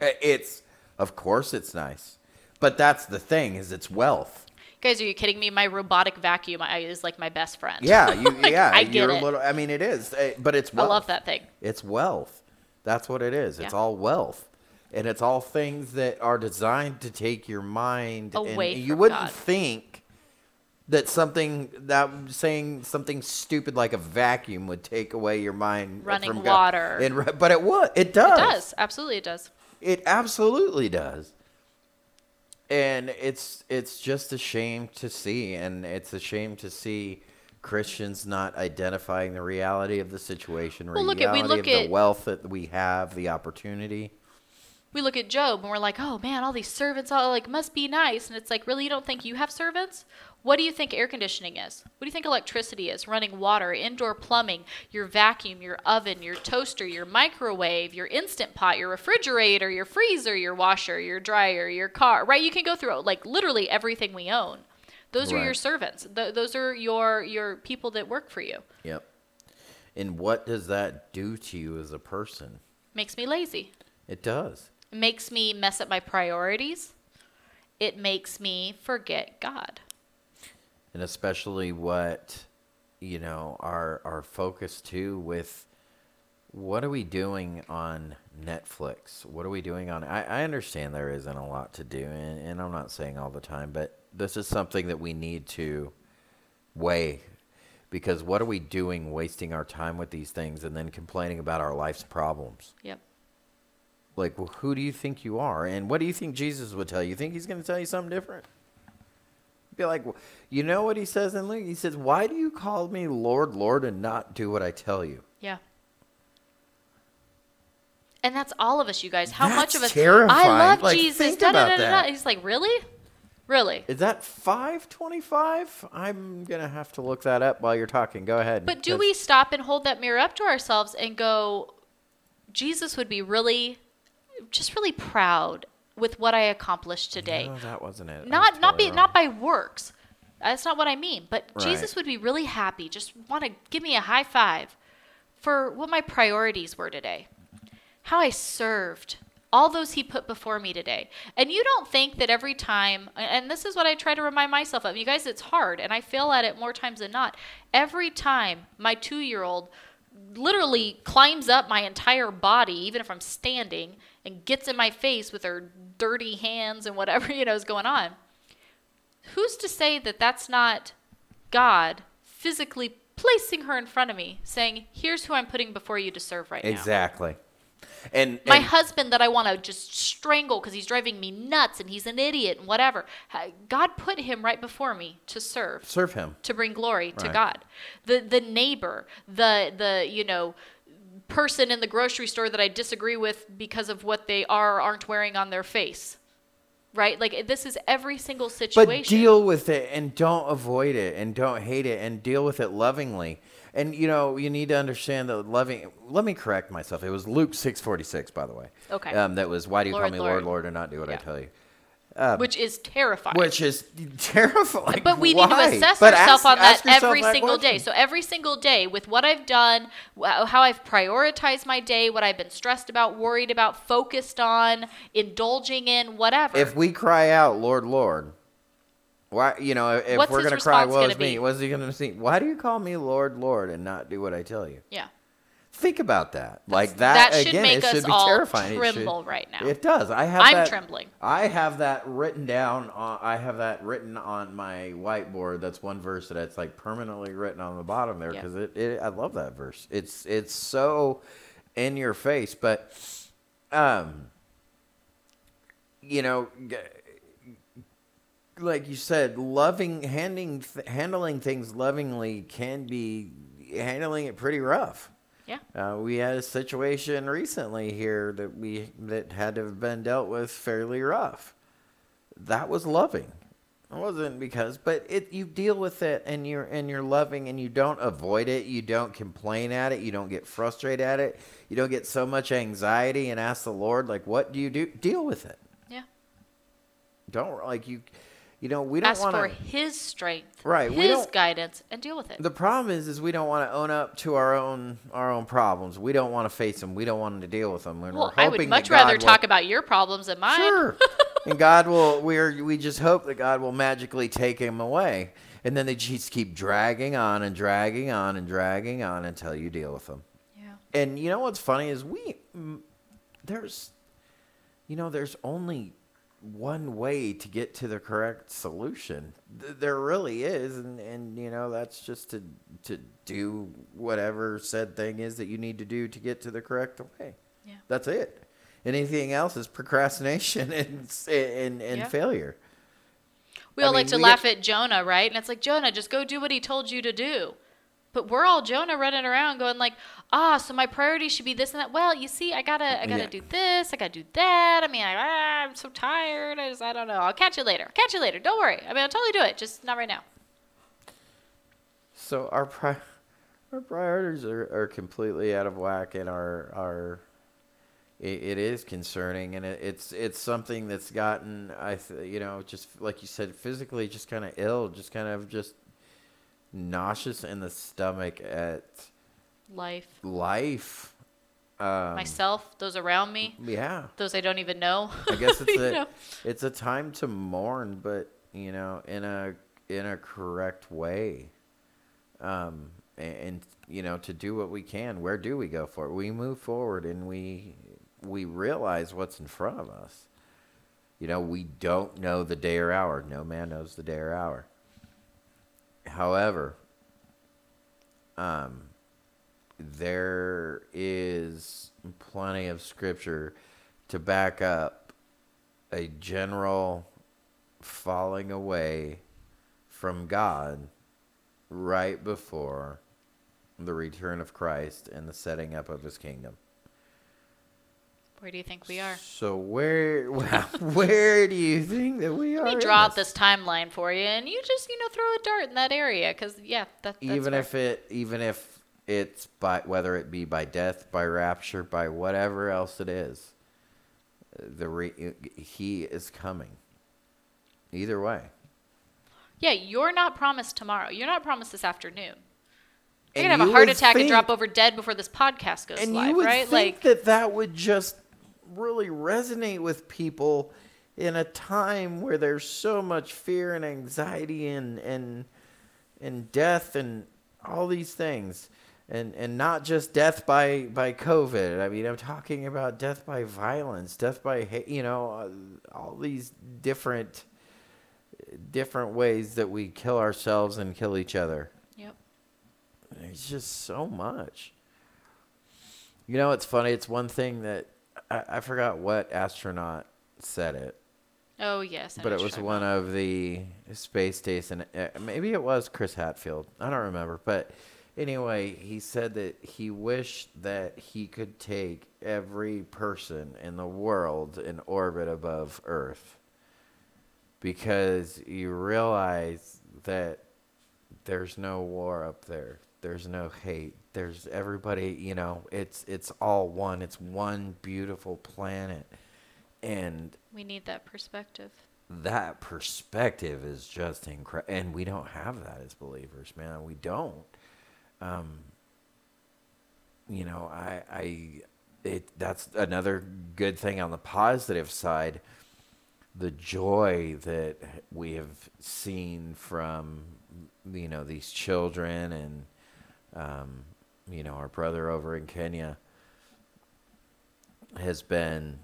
It's of course it's nice, but that's the thing is it's wealth. Guys, are you kidding me? My robotic vacuum is like my best friend. Yeah, you, (laughs) Like, yeah. I get you're it. a little. I mean, it is, eh, but it's. Wealth. I love that thing. It's wealth. That's what it is. It's Yeah. all wealth. And it's all things that are designed to take your mind Away and you wouldn't God. think that something that saying something stupid like a vacuum would take away your mind Running from water. God. And, but it would. It does. It does. Absolutely it does. It absolutely does. And it's it's just a shame to see and it's a shame to see Christians not identifying the reality of the situation, Well, look at- we look of the at- wealth that we have, the opportunity. we look at Job and we're like, oh man, all these servants all like must be nice. And it's like, really, you don't think you have servants? What do you think air conditioning is? What do you think electricity is? Running water, indoor plumbing, your vacuum, your oven, your toaster, your microwave, your instant pot, your refrigerator, your freezer, your washer, your dryer, your car, right? You can go through like literally everything we own. Those are your servants. Th- those are your your people that work for you. Yep. And what does that do to you as a person? Makes me lazy. It does. It makes me mess up my priorities. It makes me forget God. And especially what you know our our focus too with what are we doing on Netflix? What are we doing on? I, I understand there isn't a lot to do, and, and I'm not saying all the time, but this is something that we need to weigh because what are we doing wasting our time with these things and then complaining about our life's problems? Yep. Like, well, who do you think you are? And what do you think Jesus would tell you? You think he's going to tell you something different? Like, you know what he says in Luke? He says, Why do you call me Lord, Lord, and not do what I tell you? Yeah. And that's all of us, you guys. How much of us? terrifying. I love Like, Jesus. think Da, da, about da, that. He's like, really, really. Is that 525? I'm going to have to look that up while you're talking. Go ahead. But do That's- we stop and hold that mirror up to ourselves and go, Jesus would be really, just really proud with what I accomplished today. No, that wasn't it. Was not not be not by works. That's not what I mean. But Right. Jesus would be really happy. Just want to give me a high five for what my priorities were today. How I served all those he put before me today. And you don't think that every time and this is what I try to remind myself of. You guys it's hard and I fail at it more times than not. Every time my 2-year-old literally climbs up my entire body even if I'm standing and gets in my face with her dirty hands and whatever (laughs) you know is going on who's to say that that's not God physically placing her in front of me, saying, "Here's who I'm putting before you to serve right now." Exactly. And, My and husband that I want to just strangle because he's driving me nuts and he's an idiot and whatever. God put him right before me to serve, serve him. to bring glory to God. The the neighbor, the the you know person in the grocery store that I disagree with because of what they are or aren't wearing on their face. Right? Like this is every single situation. But deal with it and don't avoid it and don't hate it and deal with it lovingly. And you know, you need to understand that loving let me correct myself. It was Luke 646 by the way. Okay. Um that was why do you Lord, call me Lord, Lord. Lord and not do what I tell you? Um, which is terrifying. Which is (laughs) terrifying. but we need to assess But ourselves ask- on that every that single day. So every single day, with what I've done, how I've prioritized my day, what I've been stressed about, worried about, focused on, indulging in, whatever. if we cry out, Lord, Lord, why? You know, if What's we're gonna cry, woe is me. What's he gonna say? Why do you call me Lord, Lord, and not do what I tell you? yeah, Think about that. Like that, that should again, make it us should be all terrifying. It should- tremble right now. It does. I have. I'm that, trembling. I have that written down. On, I have that written on my whiteboard. That's one verse that's like permanently written on the bottom there Yeah. because it, it. I love that verse. It's it's so in your face, but um, you know. g- Like you said, loving, handing, th- handling things lovingly can be handling it pretty rough. Yeah, Uh, we had a situation recently here that we that had to have been dealt with fairly rough. That was loving. It wasn't because, but it you deal with it and you're and you're loving and you don't avoid it. You don't complain at it. You don't get frustrated at it. You don't get so much anxiety and ask the Lord like, what do you do? Deal with it. yeah. Don't like you. You know we don't Ask want for. His strength, Right, His guidance, and deal with it. The problem is, is we don't want to own up to our own our own problems. We don't want to face them. We don't want to deal with them. And well, we're I would much rather will- talk about your problems than mine. Sure. (laughs) and God will. We're we just hope that God will magically take him away, and then they just keep dragging on and dragging on and dragging on until you deal with them. Yeah. And you know what's funny is we there's, you know, there's only one way to get to the correct solution. Th- There really is, and and you know that's just to to do whatever said thing is that you need to do to get to the correct way. Yeah. That's it. Anything else is procrastination (laughs) and and and Yeah. failure. We I all like mean, to laugh get- at Jonah, right? And it's like, Jonah, just go do what he told you to do. But we're all Jonah running around going like, ah, so my priority should be this and that. Well, you see, I gotta, I gotta Yeah. do this, I gotta do that. I mean, I, ah, I'm so tired. I just, I don't know. I'll catch you later. Catch you later. Don't worry. I mean, I'll totally do it. Just not right now. So our pri- our priorities are, are completely out of whack, and our our it, it is concerning, and it, it's it's something that's gotten I th- you know just like you said physically just kind of ill, just kind of just nauseous in the stomach at Life, life. Um, myself, those around me, Yeah, those I don't even know. I guess (laughs) it's a know? it's a time to mourn, but you know, in a in a correct way, um, and, and you know, to do what we can. Where do we go for it? We move forward, and we we realize what's in front of us. You know, we don't know the day or hour. No man knows the day or hour. However, um, there is plenty of scripture to back up a general falling away from God right before the return of Christ and the setting up of his kingdom. Where do you think we are? So where (laughs) where do you think that we are? Let me draw out this timeline for you, and you just you know throw a dart in that area because yeah, that, that's even fair. if it even if it's by whether it be by death, by rapture, by whatever else it is, the re, he is coming. Either way. yeah, you're not promised tomorrow. You're not promised this afternoon. You're gonna have a heart attack and drop over dead before this podcast goes and live, you would right? think Like that that would just really resonate with people in a time where there's so much fear and anxiety and and and death and all these things and and not just death by by covid i mean i'm talking about death by violence death by hate you know uh, all these different different ways that we kill ourselves and kill each other Yep. it's just so much. You know, it's funny. It's one thing that I, I forgot what astronaut said it, Oh yes. I but it was one talking of the space station. uh, Maybe it was Chris Hadfield. I don't remember. But anyway, he said that he wished that he could take every person in the world in orbit above Earth because you realize that there's no war up there. There's no hate. There's everybody, you know, it's it's all one. It's one beautiful planet. And. We need that perspective. that perspective is just incredible and we don't have that as believers man we don't um you know i i it that's another good thing on the positive side the joy that we have seen from you know these children and um you know our brother over in kenya has been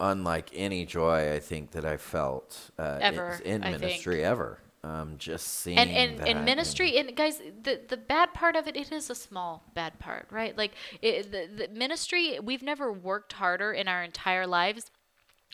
unlike any joy I think that I felt uh, Ever, in, in ministry ever. Um, just seeing and and, and ministry and guys the the bad part of it it is a small bad part right? Like it, the, the ministry we've never worked harder in our entire lives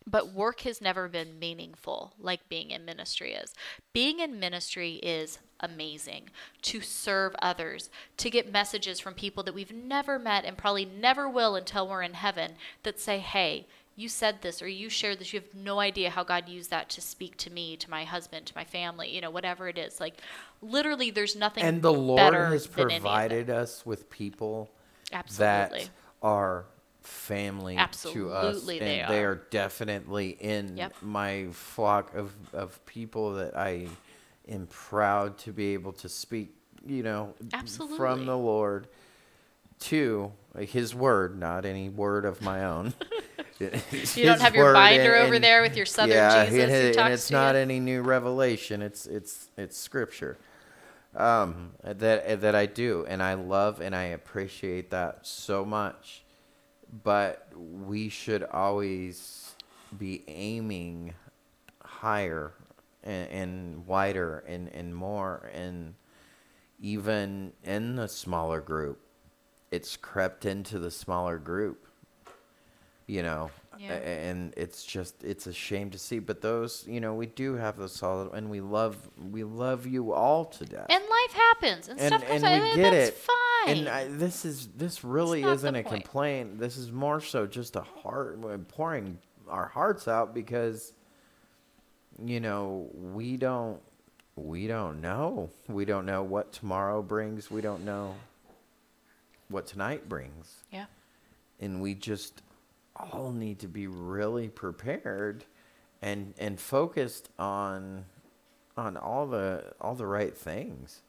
but work has never been meaningful like being in ministry is. Being in ministry is amazing to serve others to get messages from people that we've never met and probably never will until we're in heaven that say hey you said this or you shared this you have no idea how god used that to speak to me to my husband to my family you know whatever it is like literally there's nothing and the Lord has than any of it. provided us with people absolutely that are family to us, Absolutely and they they are. are definitely in Yep. my flock of of people that I am proud to be able to speak. You know, Absolutely. from the Lord to His word, not any word of my own. (laughs) (laughs) you don't have your binder over there with your southern jesus and, it- and it's not you. any new revelation. It's it's it's scripture um, that that I do, and I love and I appreciate that so much. But we should always be aiming higher and, and wider and, and more, and even in the smaller group, it's crept into the smaller group. You know, Yeah. and it's just it's a shame to see. But those, you know, we do have those solid, and we love we love you all to death and life happens and, and, stuff and comes out we and get that's it. fine And I, this is this really isn't a point. complaint. This is more so just a heart pouring our hearts out because you know we don't we don't know. We don't know what tomorrow brings. We don't know what tonight brings. yeah And we just all need to be really prepared and and focused on on all the all the right things.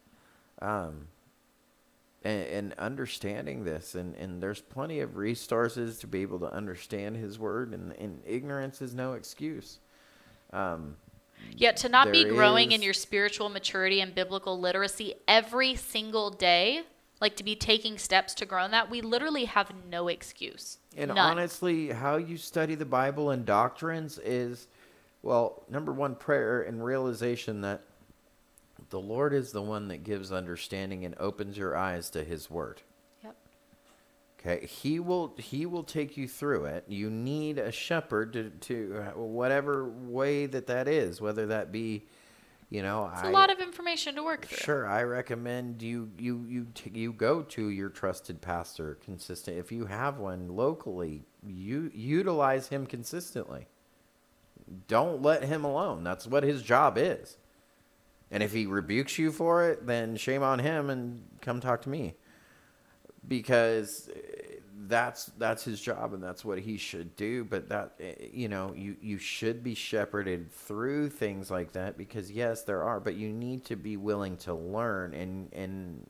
Um and, and understanding this and, and there's plenty of resources to be able to understand his word and, and ignorance is no excuse. Um Yet to not be growing in your spiritual maturity and biblical literacy every single day, like to be taking steps to grow in that, we literally have no excuse. And None. honestly, how you study the Bible and doctrines is, well, number one, prayer and realization that the Lord is the one that gives understanding and opens your eyes to His Word. Yep. Okay, he will he will take you through it. You need a shepherd to to whatever way that that is, whether that be, you know, It's a lot of information to work through. Sure, I recommend you you you t- you go to your trusted pastor consistent. If you have one locally, you utilize him consistently. Don't let him alone. That's what his job is. And if he rebukes you for it, then shame on him and come talk to me. Because that's that's his job and that's what he should do, but that eh, you know, you you should be shepherded through things like that because yes, there are, but you need to be willing to learn and and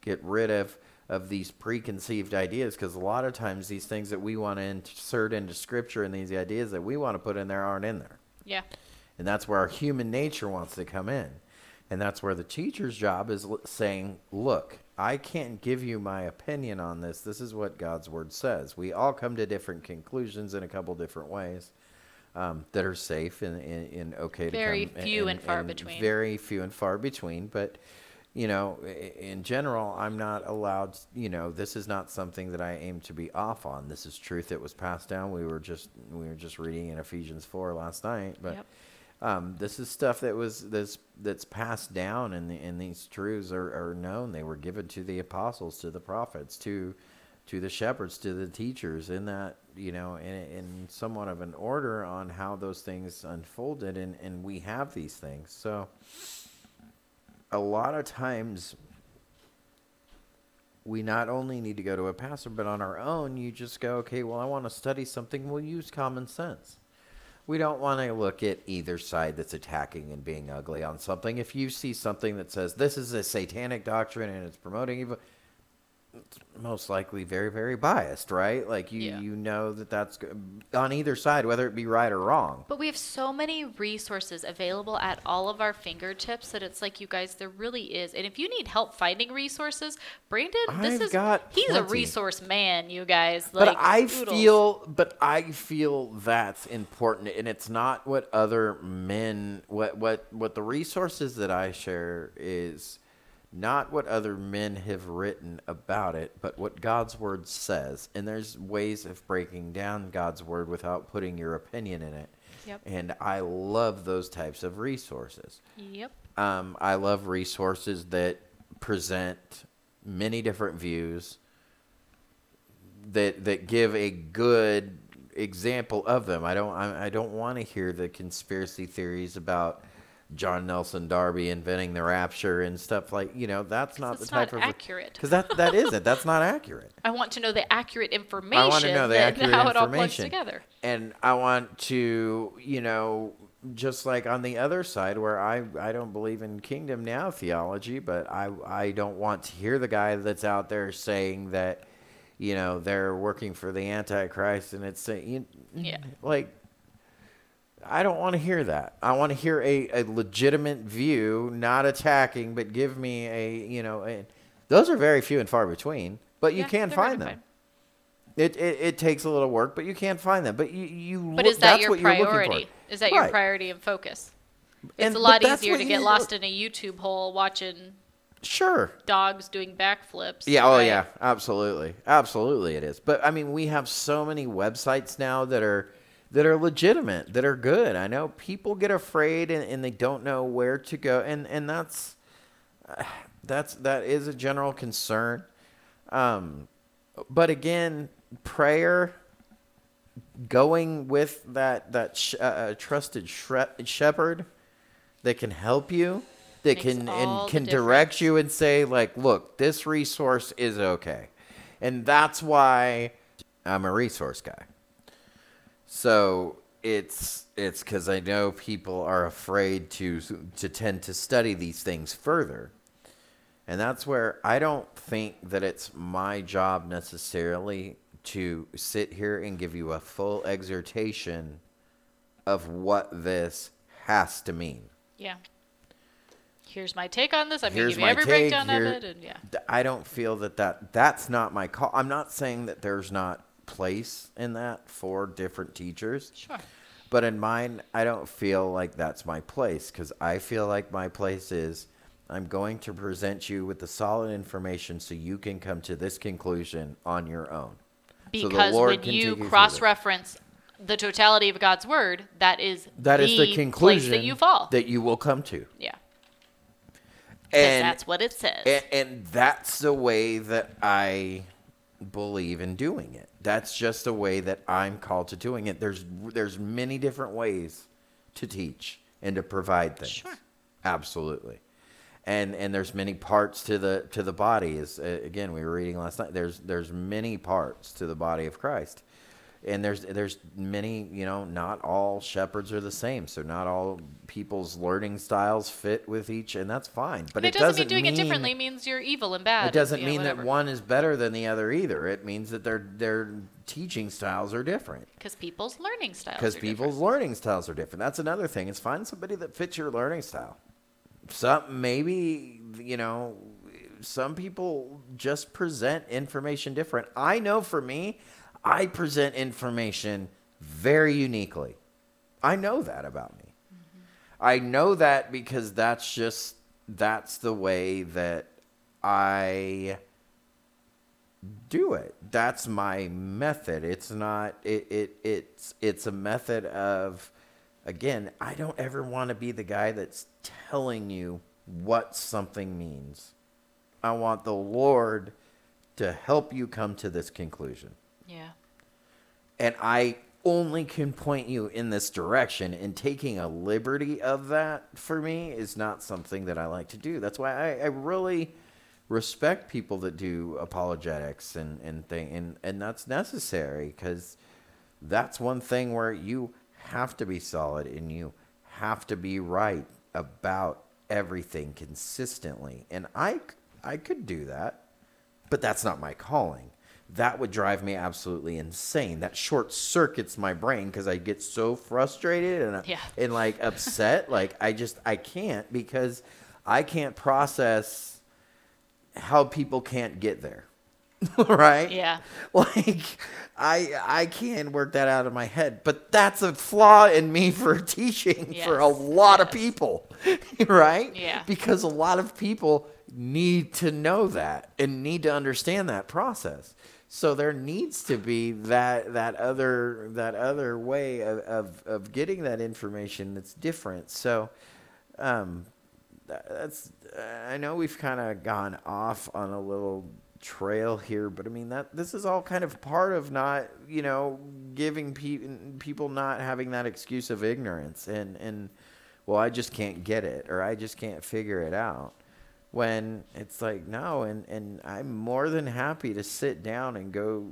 get rid of of these preconceived ideas because a lot of times these things that we want to insert into scripture and these ideas that we want to put in there aren't in there. Yeah. And that's where our human nature wants to come in. And that's where the teacher's job is saying, look, I can't give you my opinion on this. This is what God's word says. We all come to different conclusions in a couple different ways um, that are safe and, and, and okay Very to come. Very few and far between. Very few and far between. But, you know, in general, I'm not allowed, you know, this is not something that I aim to be off on. This is truth that was passed down. We were just, we were just reading in Ephesians 4 last night. But, Yep. Um, this is stuff that was that's that's passed down, and the, and these truths are, are known. They were given to the apostles, to the prophets, to to the shepherds, to the teachers. In that you know, in, in somewhat of an order on how those things unfolded, and and we have these things. So a lot of times we not only need to go to a pastor, but on our own, you just go, okay, well, I want to study something. We'll use common sense. We don't want to look at either side that's attacking and being ugly on something. If you see something that says this is a satanic doctrine and it's promoting evil, most likely very, very biased, right? Like you, Yeah. you know that that's on either side, whether it be right or wrong. But we have so many resources available at all of our fingertips that it's like you guys, there really is. And if you need help finding resources, Brandon, this I've is got he's a resource man, you guys. but I oodles. feel, but I feel that's important, and it's not what other men, what what what the resources that I share is not what other men have written about it, but what God's word says. And there's ways of breaking down God's word without putting your opinion in it. Yep. And I love those types of resources. Yep. Um, I love resources that present many different views that that give a good example of them. I don't I, I don't want to hear the conspiracy theories about John Nelson Darby inventing the rapture and stuff like you know that's not the type not of accurate. because that that isn't that's not accurate. (laughs) I want to know the accurate information. I want to know the accurate how it all plugs information. together. And I want to, you know, just like on the other side where I, I don't believe in kingdom now theology, but I, I don't want to hear the guy that's out there saying that, you know, they're working for the Antichrist and it's saying, Yeah. like, I don't want to hear that. I want to hear a, a legitimate view, not attacking, but give me a, you know, a, those are very few and far between, but you Yeah, can find them. find. It, it it takes a little work, but you can find them. But you you But look, is that that's your what you're looking for. priority? Is that your priority and focus? It's And- a lot easier to get need lost in a YouTube hole watching Sure. dogs doing backflips. Yeah. Oh right? yeah. Absolutely. Absolutely, it is. But I mean, we have so many websites now that are that are legitimate, that are good. I know people get afraid and, and they don't know where to go, and and that's uh, (sighs) that's that is a general concern. Um, but again, prayer, going with that that sh- uh, uh, trusted shre- shepherd that can help you, that Makes can and can direct you and say like, look, this resource is okay, and that's why I'm a resource guy. So it's it's because I know people are afraid to to tend to study these things further. And that's where I don't think that it's my job necessarily to sit here and give you a full exhortation of what this has to mean. Yeah. Here's my take on this. I'm Here's give you every take, breakdown here- of it. And yeah. I don't feel that, that that's not my call. I'm not saying that there's not place in that for different teachers. Sure. But in mine, I don't feel like that's my place because I feel like my place is I'm going to present you with the solid information so you can come to this conclusion on your own. Because Lord when you cross reference the totality of God's word, that is That is the conclusion that you fall. that you will come to. yeah. And that's what it says. and, and that's the way that I believe in doing it. That's just the way that I'm called to doing it. There's there's many different ways to teach and to provide things. Sure. Absolutely. And and there's many parts to the to the body. Is uh, again we were reading last night. There's there's many parts to the body of Christ. And there's there's many, you know, not all shepherds are the same. So not all people's learning styles fit with each and that's fine. But And it, it doesn't, mean doing mean it differently means you're evil and bad. it doesn't know, mean that one is better than the other either. It means that their their teaching styles are different Because people's learning styles. because people's different. learning styles are different. That's another thing. Is find somebody that fits your learning style. Some maybe you know, some people just present information different. I know for me, I present information very uniquely. I know that about me. Mm-hmm. I know that because that's just that's the way that I do it. That's my method. It's not it, it it's it's a method of again, I don't ever want to be the guy that's telling you what something means. I want the Lord to help you come to this conclusion. Yeah. And I only can point you in this direction, and taking a liberty of that for me is not something that I like to do. That's why I, I really respect people that do apologetics and and thing, and and that's necessary because that's one thing where you have to be solid and you have to be right about everything consistently. And I I could do that, but that's not my calling. That would drive me absolutely insane. That short circuits my brain because I get so frustrated and uh, Yeah. and like upset. (laughs) like I just I can't because I can't process how people can't get there. (laughs) right? Yeah. (laughs) Like I I can work that out of my head, but that's a flaw in me for teaching for a Yes, lot of people, right? Yeah. Because a lot of people need to know that and need to understand that process. So there needs to be that that other that other way of of, of getting that information that's different. So um that's I know we've kind of gone off on a little trail here, but I mean that this is all kind of part of not you know giving pe- people not having that excuse of ignorance and and well I just can't get it or I just can't figure it out when it's like no and and I'm more than happy to sit down and go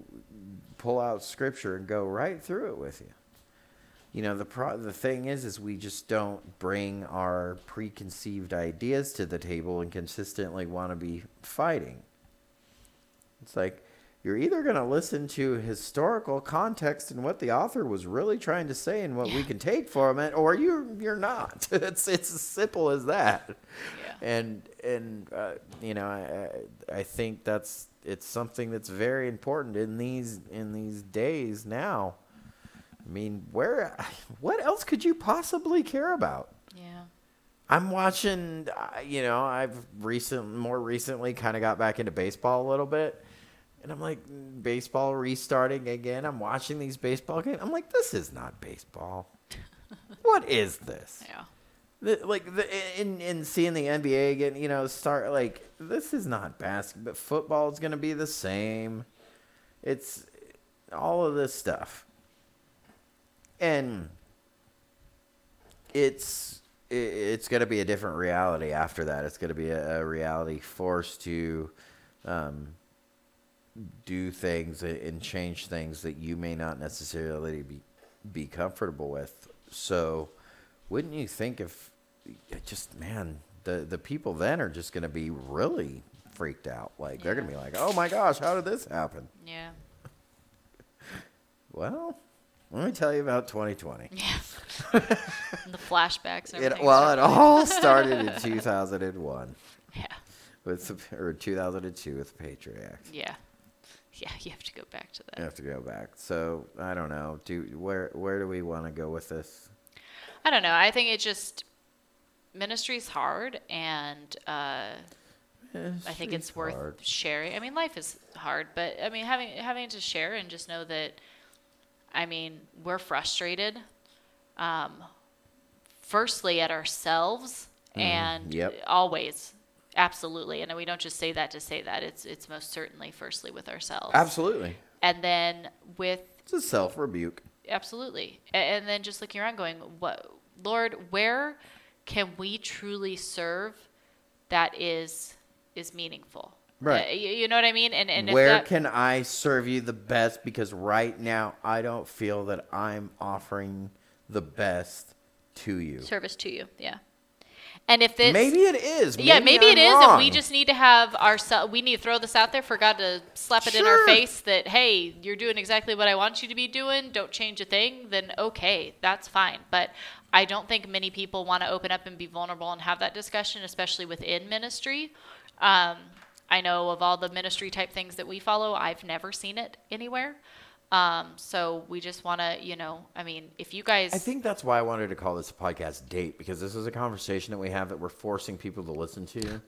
pull out scripture and go right through it with you. You know the pro- the thing is is we just don't bring our preconceived ideas to the table and consistently want to be fighting. It's like you're either going to listen to historical context and what the author was really trying to say and what we can take from it or you you're not. (laughs) It's it's as simple as that. Yeah. And and uh, you know I, I think that's it's something that's very important in these in these days now I mean, where, (laughs) what else could you possibly care about? Yeah. I'm watching, uh, you know, I've recent, more recently kind of got back into baseball a little bit. And I'm like, mm, baseball restarting again. I'm watching these baseball games. I'm like, this is not baseball. (laughs) what is this? Yeah. The, like the in in seeing the NBA again, you know, start like this is not basketball. Football is going to be the same. It's all of this stuff, and it's i- it's going to be a different reality after that. It's going to be a, a reality forced to um, do things and change things that you may not necessarily be be comfortable with. So, wouldn't you think if just man, the the people then are just going to be really freaked out. Like they're going to be like, "Oh my gosh, how did this happen?" Yeah. (laughs) Well, let me tell you about 2020. Yeah. (laughs) the flashbacks It, well, it all (laughs) started in 2001 Yeah. with the, or 2002 with the Patriot Act. Yeah. Yeah, you have to go back to that. You have to go back. So I don't know. Do where where do we want to go with this? I don't know. I think it just ministry's hard, and uh, I think it's worth hard. sharing. I mean, life is hard, but I mean, having having to share and just know that, I mean, we're frustrated. Um, firstly, at ourselves, and Mm-hmm. yep. always, absolutely. And we don't just say that to say that. It's it's most certainly firstly with ourselves, Absolutely. and then with It's a self rebuke. absolutely, A- and then just looking around, going, "What, Lord? Where can we truly serve that is is meaningful?" Right. Uh, you, you know what I mean? And and Where that, can I serve you the best? Because right now, I don't feel that I'm offering the best to you. service to you, yeah. And if it's maybe it is. yeah, maybe I'm it is, and we just need to have our we need to throw this out there for God to slap it in our face that hey, you're doing exactly what I want you to be doing. Don't change a thing. Then okay, that's fine. But I don't think many people want to open up and be vulnerable and have that discussion, especially within ministry. Um, I know of all the ministry type things that we follow, I've never seen it anywhere. Um, so we just want to, you know, I mean, if you guys, I think that's why I wanted to call this a podcast date because this is a conversation that we have that we're forcing people to listen to. (laughs)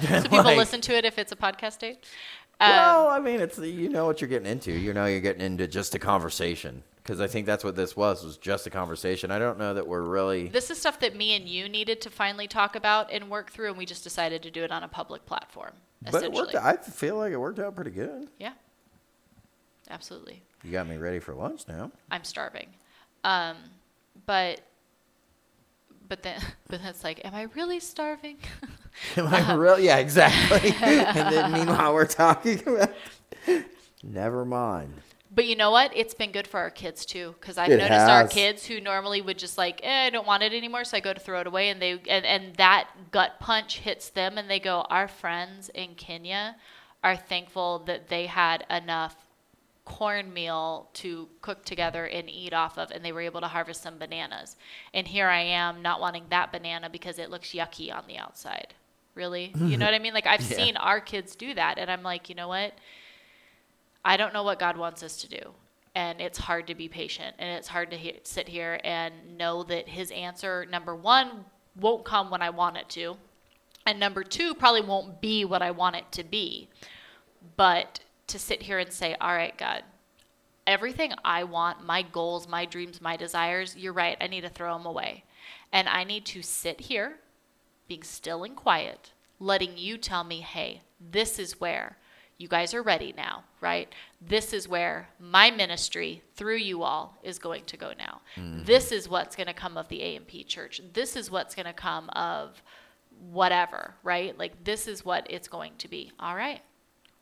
so (laughs) people Like, listen to it if it's a podcast date. Um, Well, I mean, it's you know what you're getting into. You know you're getting into just a conversation because I think that's what this was was just a conversation. I don't know that we're really. This is stuff that me and you needed to finally talk about and work through, and we just decided to do it on a public platform. But it worked. I feel like it worked out pretty good. yeah, absolutely. You got me ready for lunch now. I'm starving, um, but but then (laughs) but then it's like, am I really starving? (laughs) Am I real? Yeah, exactly. (laughs) and then meanwhile, we're talking about. Never mind. But you know what? It's been good for our kids too, because I've It noticed our kids who normally would just like, eh, I don't want it anymore, so I go to throw it away, and they and, and that gut punch hits them, and they go, our friends in Kenya are thankful that they had enough cornmeal to cook together and eat off of, and they were able to harvest some bananas. And here I am not wanting that banana because it looks yucky on the outside. Really? You know what I mean? Like I've (laughs) Yeah. seen our kids do that, and I'm like, you know what? I don't know what God wants us to do. And it's hard to be patient and it's hard to he- sit here and know that his answer, number one, won't come when I want it to. And number two, probably won't be what I want it to be. But to sit here and say, all right, God, everything I want, my goals, my dreams, my desires, you're right, I need to throw them away. And I need to sit here, being still and quiet, letting you tell me, hey, this is where you guys are ready now, right? This is where my ministry through you all is going to go now. Mm-hmm. This is what's going to come of the AMP church. This is what's going to come of whatever, right? Like this is what it's going to be. All right.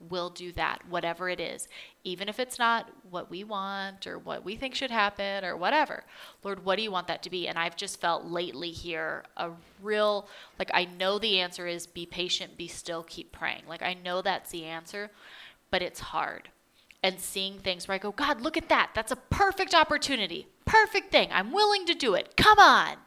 We'll do that, whatever it is, even if it's not what we want or what we think should happen or whatever. Lord, what do you want that to be? And I've just felt lately here a real, like, I know the answer is be patient, be still, keep praying. Like, I know that's the answer, but it's hard. And seeing things where I go, God, look at that. That's a perfect opportunity. Perfect thing. I'm willing to do it. Come on.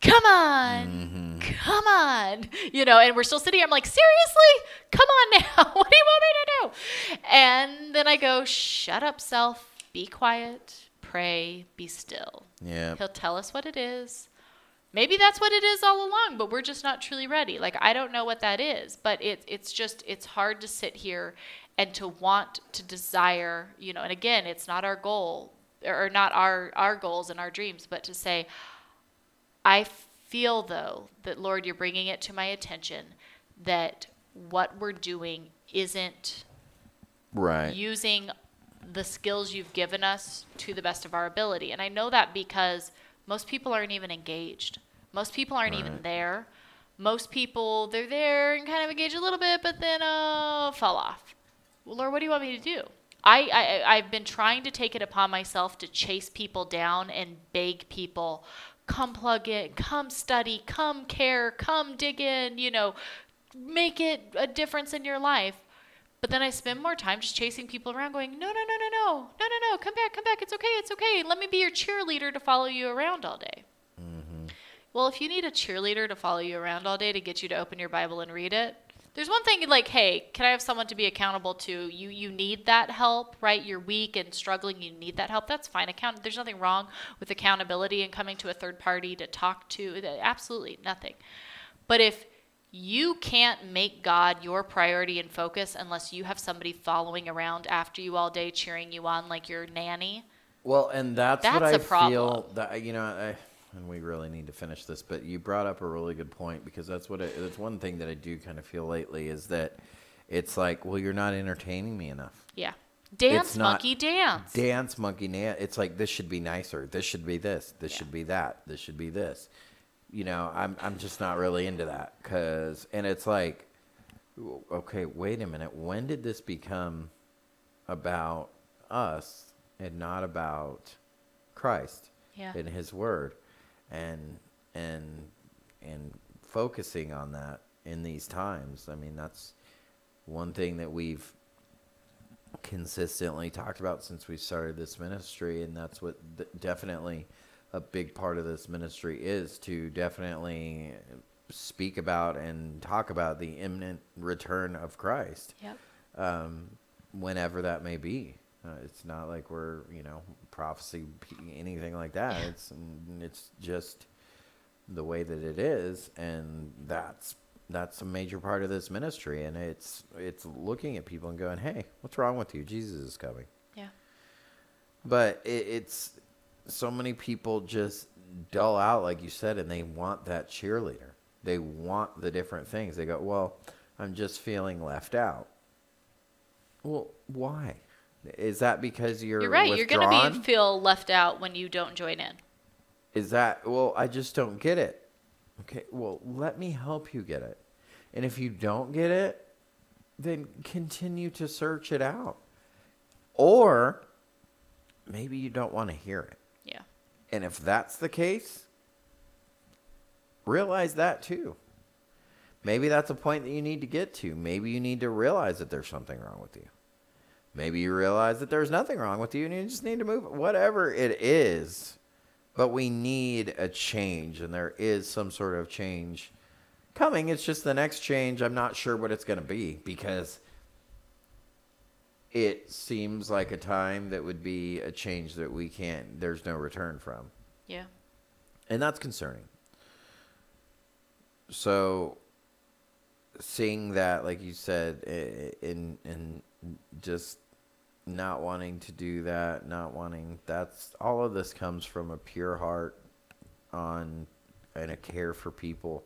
Come on. Mm-hmm. Come on. You know, and we're still sitting here. I'm like, seriously? Come on now. (laughs) what do you want me to do? And then I go, shut up, self. Be quiet. Pray. Be still. Yeah. He'll tell us what it is. Maybe that's what it is all along, but we're just not truly ready. Like I don't know what that is, but it, it's just it's hard to sit here and to want to desire, you know. And again, it's not our goal or not our our goals and our dreams, but to say, I feel though that Lord, you're bringing it to my attention that what we're doing isn't Right. using the skills you've given us to the best of our ability. And I know that because most people aren't even engaged. Most people aren't even there. Most people, they're there and kind of engage a little bit, but then uh, fall off. Well, Lord, what do you want me to do? I, I, I've been trying to take it upon myself to chase people down and beg people, come plug in, come study, come care, come dig in, you know, make it a difference in your life. But then I spend more time just chasing people around going, no, no, no, no, no, no, no, no, come back, come back. It's okay, it's okay. Let me be your cheerleader to follow you around all day. Mm-hmm. Well, if you need a cheerleader to follow you around all day to get you to open your Bible and read it, There's one thing like, hey, can I have someone to be accountable to? You you need that help, right? You're weak and struggling. You need that help. That's fine. Account. There's nothing wrong with accountability and coming to a third party to talk to. Absolutely nothing. But if you can't make God your priority and focus unless you have somebody following around after you all day, cheering you on like your nanny. Well, and that's, That's what I problem. feel that you know, I, and we really need to finish this. But you brought up a really good point because that's what I, it's one thing that I do kind of feel lately is that it's like, well, you're not entertaining me enough. Yeah. Dance, monkey, dance. Dance monkey dance. It's like this should be nicer. This should be this. This Yeah. should be that. This should be this. You know, I'm I'm just not really into that because, and it's like, okay, wait a minute. When did this become about us and not about Christ Yeah. and His Word, and and and focusing on that in these times? I mean, that's one thing that we've consistently talked about since we started this ministry, and that's what th- definitely a big part of this ministry is to definitely speak about and talk about the imminent return of Christ, Yep. um, whenever that may be. Uh, it's not like we're you know prophecy anything like that. It's it's just the way that it is, and that's that's a major part of this ministry. And it's it's looking at people and going, "Hey, what's wrong with you? Jesus is coming." Yeah. But it, it's so many people just dull out, like you said, and they want that cheerleader. They want the different things. They go, "Well, I'm just feeling left out." Well, why? Is that because you're You're right. You're going to be feel left out when you don't join in. Is that well? I just don't get it. Okay, well, let me help you get it. And if you don't get it, then continue to search it out. Or maybe you don't want to hear it. Yeah. And if that's the case, realize that too. Maybe that's a point that you need to get to. Maybe you need to realize that there's something wrong with you. Maybe you realize that there's nothing wrong with you and you just need to move. Whatever it is, but we need a change, and there is some sort of change coming. It's just the next change. I'm not sure what it's going to be because it seems like a time that would be a change that we can't, there's no return from. Yeah. And that's concerning. So, seeing that, like you said, in in just not wanting to do that, not wanting that's all of this comes from a pure heart on and a care for people,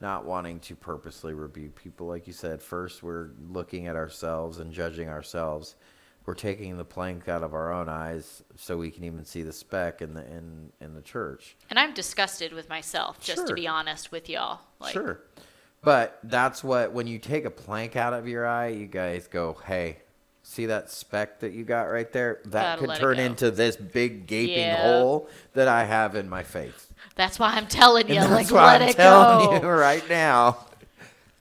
not wanting to purposely rebuke people. Like you said, first we're looking at ourselves and judging ourselves. We're taking the plank out of our own eyes so we can even see the speck in the in in the church. And I'm disgusted with myself, just to be honest with y'all. Like, sure. But that's what when you take a plank out of your eye, you guys go, "Hey, see that speck that you got right there? That Gotta could turn into this big gaping Yeah. hole that I have in my face." That's why I'm telling you, And like, let I'm it telling go. you right now.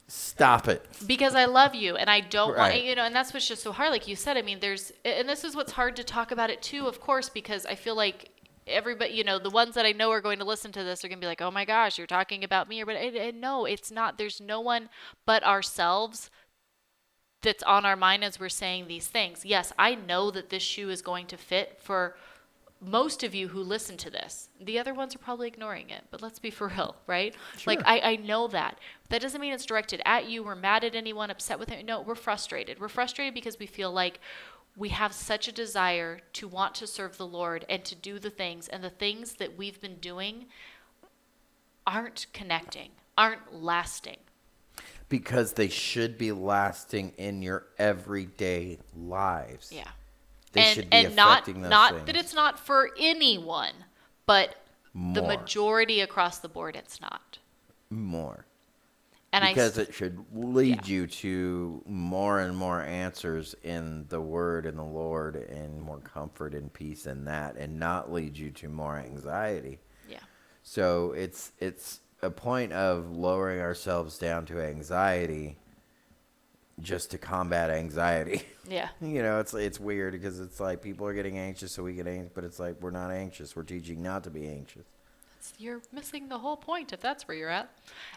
Stop it. because I love you and I don't want you know and that's what's just so hard like you said I mean there's and this is what's hard to talk about it too of course because I feel like everybody you know the ones that I know are going to listen to this are going to be like oh my gosh you're talking about me or but no it's not there's no one but ourselves that's on our mind as we're saying these things yes I know that this shoe is going to fit for most of you who listen to this. The other ones are probably ignoring it, but let's be for real, (laughs) right? Like I, I know that. That doesn't mean it's directed at you. We're mad at anyone, upset with it. No, we're frustrated. We're frustrated because we feel like we have such a desire to want to serve the Lord and to do the things, and the things that we've been doing aren't connecting, aren't lasting. Because they should be lasting in your everyday lives. Yeah. They and should be and not affecting not things. that it's not for anyone, but the majority across the board it's not. more. And because I it should lead you to more and more answers in the word and the Lord and more comfort and peace in that and not lead you to more anxiety. yeah. So it's it's a point of lowering ourselves down to anxiety just to combat anxiety. (laughs) Yeah. you know, it's it's weird because it's like people are getting anxious so we get anxious, but it's like we're not anxious. We're teaching not to be anxious. You're missing the whole point if that's where you're at.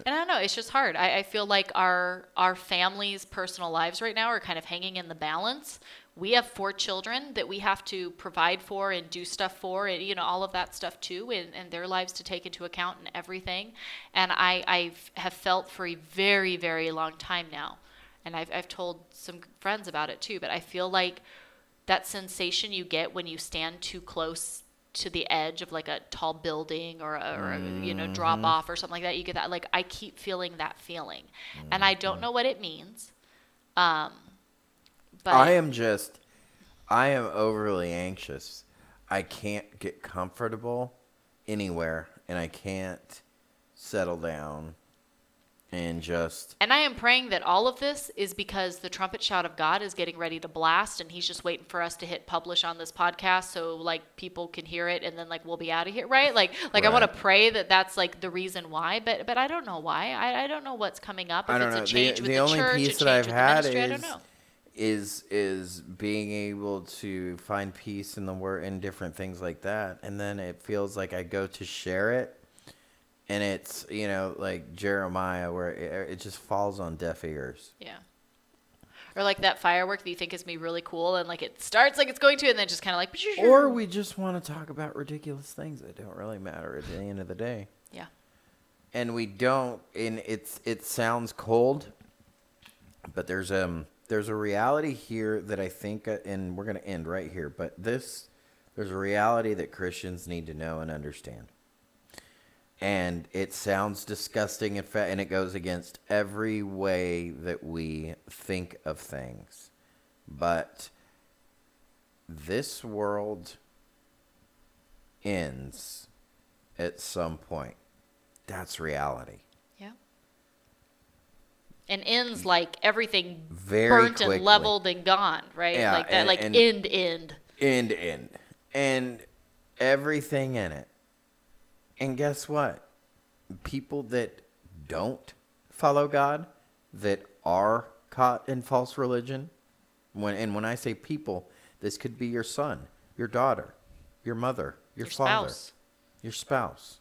And I don't know, it's just hard. I, I feel like our our families' personal lives right now are kind of hanging in the balance. We have four children that we have to provide for and do stuff for, and you know all of that stuff too, and, and their lives to take into account and everything. And I I have felt for a very very long time now, and I've I've told some friends about it too. But I feel like that sensation you get when you stand too close to the edge of like a tall building or a, or a you know drop off or something like that you get that like i keep feeling that feeling. And i don't know what it means um but I am just, I am overly anxious. I can't get comfortable anywhere, and I can't settle down and just. and i am praying that all of this is because the trumpet shout of god is getting ready to blast and he's just waiting for us to hit publish on this podcast so like people can hear it and then like we'll be out of here right like like i want to pray that that's like the reason why but but i don't know why i, I don't know what's coming up if I don't it's know. a change the with the the, only church piece that I've had ministry is is is being able to find peace in the word in different things like that, and then it feels like I go to share it, and it's you know like Jeremiah where it, it just falls on deaf ears. Yeah. Or like that firework that you think is me really cool and like it starts like it's going to and then just kind of like Or we just want to talk about ridiculous things that don't really matter at the end of the day. yeah and we don't and it's it sounds cold but there's um there's a reality here that i think uh, and we're going to end right here but this there's a reality that christians need to know and understand and it sounds disgusting in fact and it goes against every way that we think of things. But this world ends at some point. That's reality. Yeah. And ends mm. like everything Very burnt quickly. and leveled and gone right? Yeah, like that and- like and- end end. end end. And everything in it and guess what? People that don't follow god that are caught in false religion when and when i say people this could be your son your daughter your mother your, your father spouse. your spouse.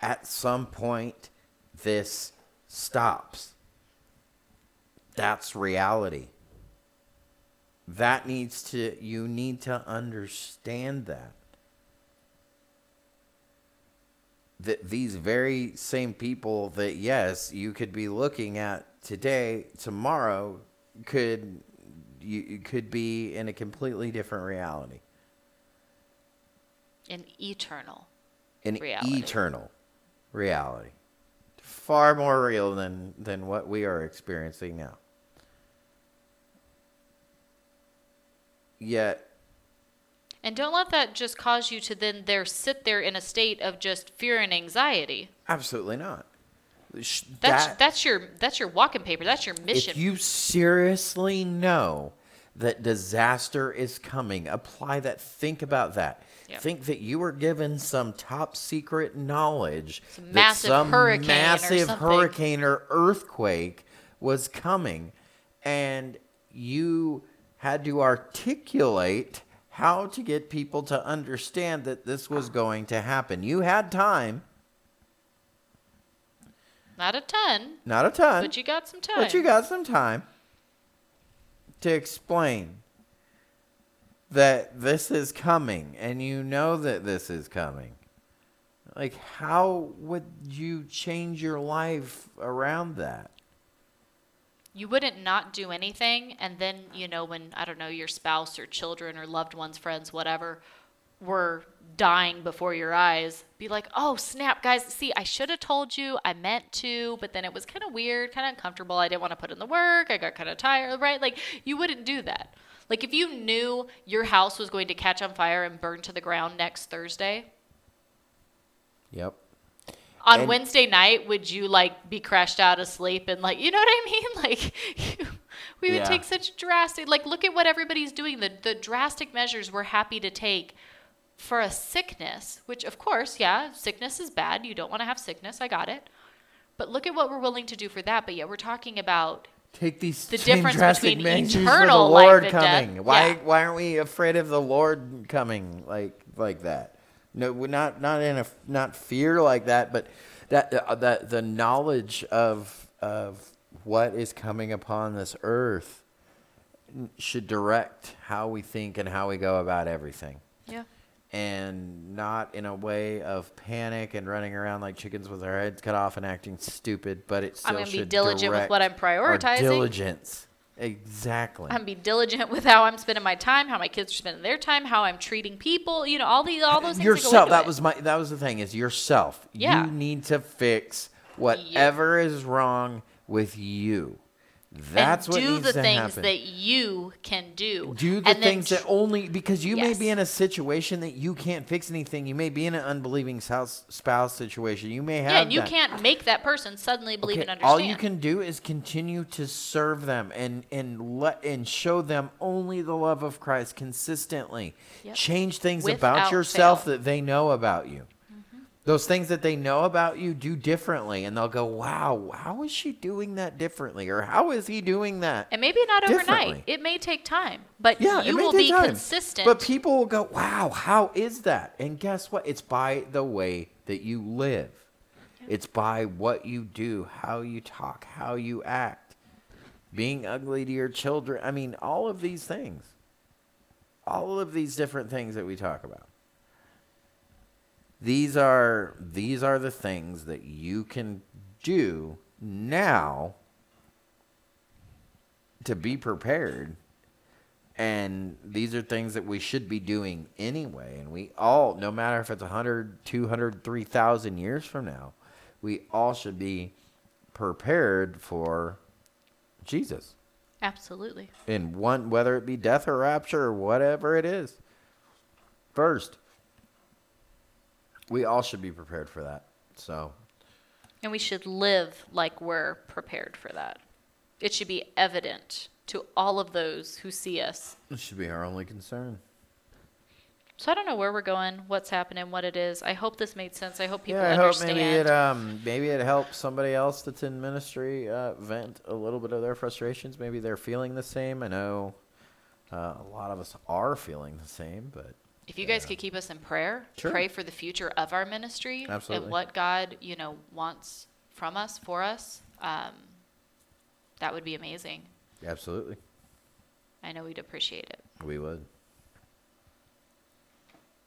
At some point this stops. That's reality. That needs to you need to understand that that these very same people that yes you could be looking at today tomorrow could you could be in a completely different reality. An eternal an Reality. eternal reality. Far more real than than what we are experiencing now. Yet and don't let that just cause you to then there sit there in a state of just fear and anxiety. Absolutely not. That's that- that's your that's your walking paper. That's your mission. if you seriously know that disaster is coming apply that. Think about that. Yep. think that you were given some top secret knowledge Some that massive some hurricane massive something. hurricane or earthquake was coming. And you had to articulate how to get people to understand that this was going to happen. You had time. Not a ton. Not a ton. But you got some time But you got some time to explain that this is coming and you know that this is coming. Like, how would you change your life around that? You wouldn't not do anything and then you know when i don't know your spouse or children or loved ones friends whatever were dying before your eyes be like oh snap guys see i should have told you i meant to but then it was kind of weird kind of uncomfortable i didn't want to put in the work i got kind of tired right like you wouldn't do that like if you knew your house was going to catch on fire and burn to the ground next thursday Yep. On And- Wednesday night, would you like be crashed out of sleep and like, you know what I mean? (laughs) Like, you, we would Yeah. take such drastic, like, look at what everybody's doing. The the drastic measures we're happy to take for a sickness, which of course, yeah, sickness is bad. You don't want to have sickness. I got it. But look at what we're willing to do for that. But yet we're talking about Take these The difference drastic between measures for the eternal life Lord and coming. death. Why Yeah. why aren't we afraid of the Lord coming like like that? No, we're not not in a not fear like that, but that uh, that the knowledge of of what is coming upon this earth should direct how we think and how we go about everything Yeah. and not in a way of panic and running around like chickens with our heads cut off and acting stupid, but it still I'm gonna be should diligent with what I'm prioritizing. diligence. Exactly. I'm be diligent with how I'm spending my time, how my kids are spending their time, how I'm treating people. You know, all these all those things. yourself. That, That was my. That was the thing. Is yourself. Yeah. You need to fix whatever is wrong with you. That's and what do the things happen. that you can do. do the things tr- that only because you may be in a situation that you can't fix anything. You may be in an unbelieving spouse, spouse situation. You may have yeah, and you that. can't make that person suddenly believe Okay, and understand. All you can do is continue to serve them and and let and show them only the love of Christ consistently. Yep. Change things Without about yourself fail. that they know about you. Those things that they know about you do differently, and they'll go, "Wow, how is she doing that differently?" Or "How is he doing that?" and maybe not overnight. It may take time, but Yeah, you it may will take be time, consistent. But people will go, "Wow, how is that?" And guess what? It's by the way that you live. It's by what you do, how you talk, how you act. Being ugly to your children. I mean, all of these things. All of these different things that we talk about. These are these are the things that you can do now to be prepared. And these are things that we should be doing anyway. And we all no matter if it's 100 200 3000 years from now we all should be prepared for jesus. Absolutely. in one whether it be death or rapture or whatever it is. First we all should be prepared for that so And we should live like we're prepared for that. It should be evident to all of those who see us. it should be our only concern So I don't know where we're going, what's happening, what it is. I hope this made sense. I hope people yeah, I hope understand. maybe it um maybe it helps somebody else that's in ministry uh, vent a little bit of their frustrations. Maybe they're feeling the same. I know uh, a lot of us are feeling the same, but If you guys could keep us in prayer, Sure. pray for the future of our ministry Absolutely. and what God, you know, wants from us, for us, um, that would be amazing. absolutely I know we'd appreciate it. we would.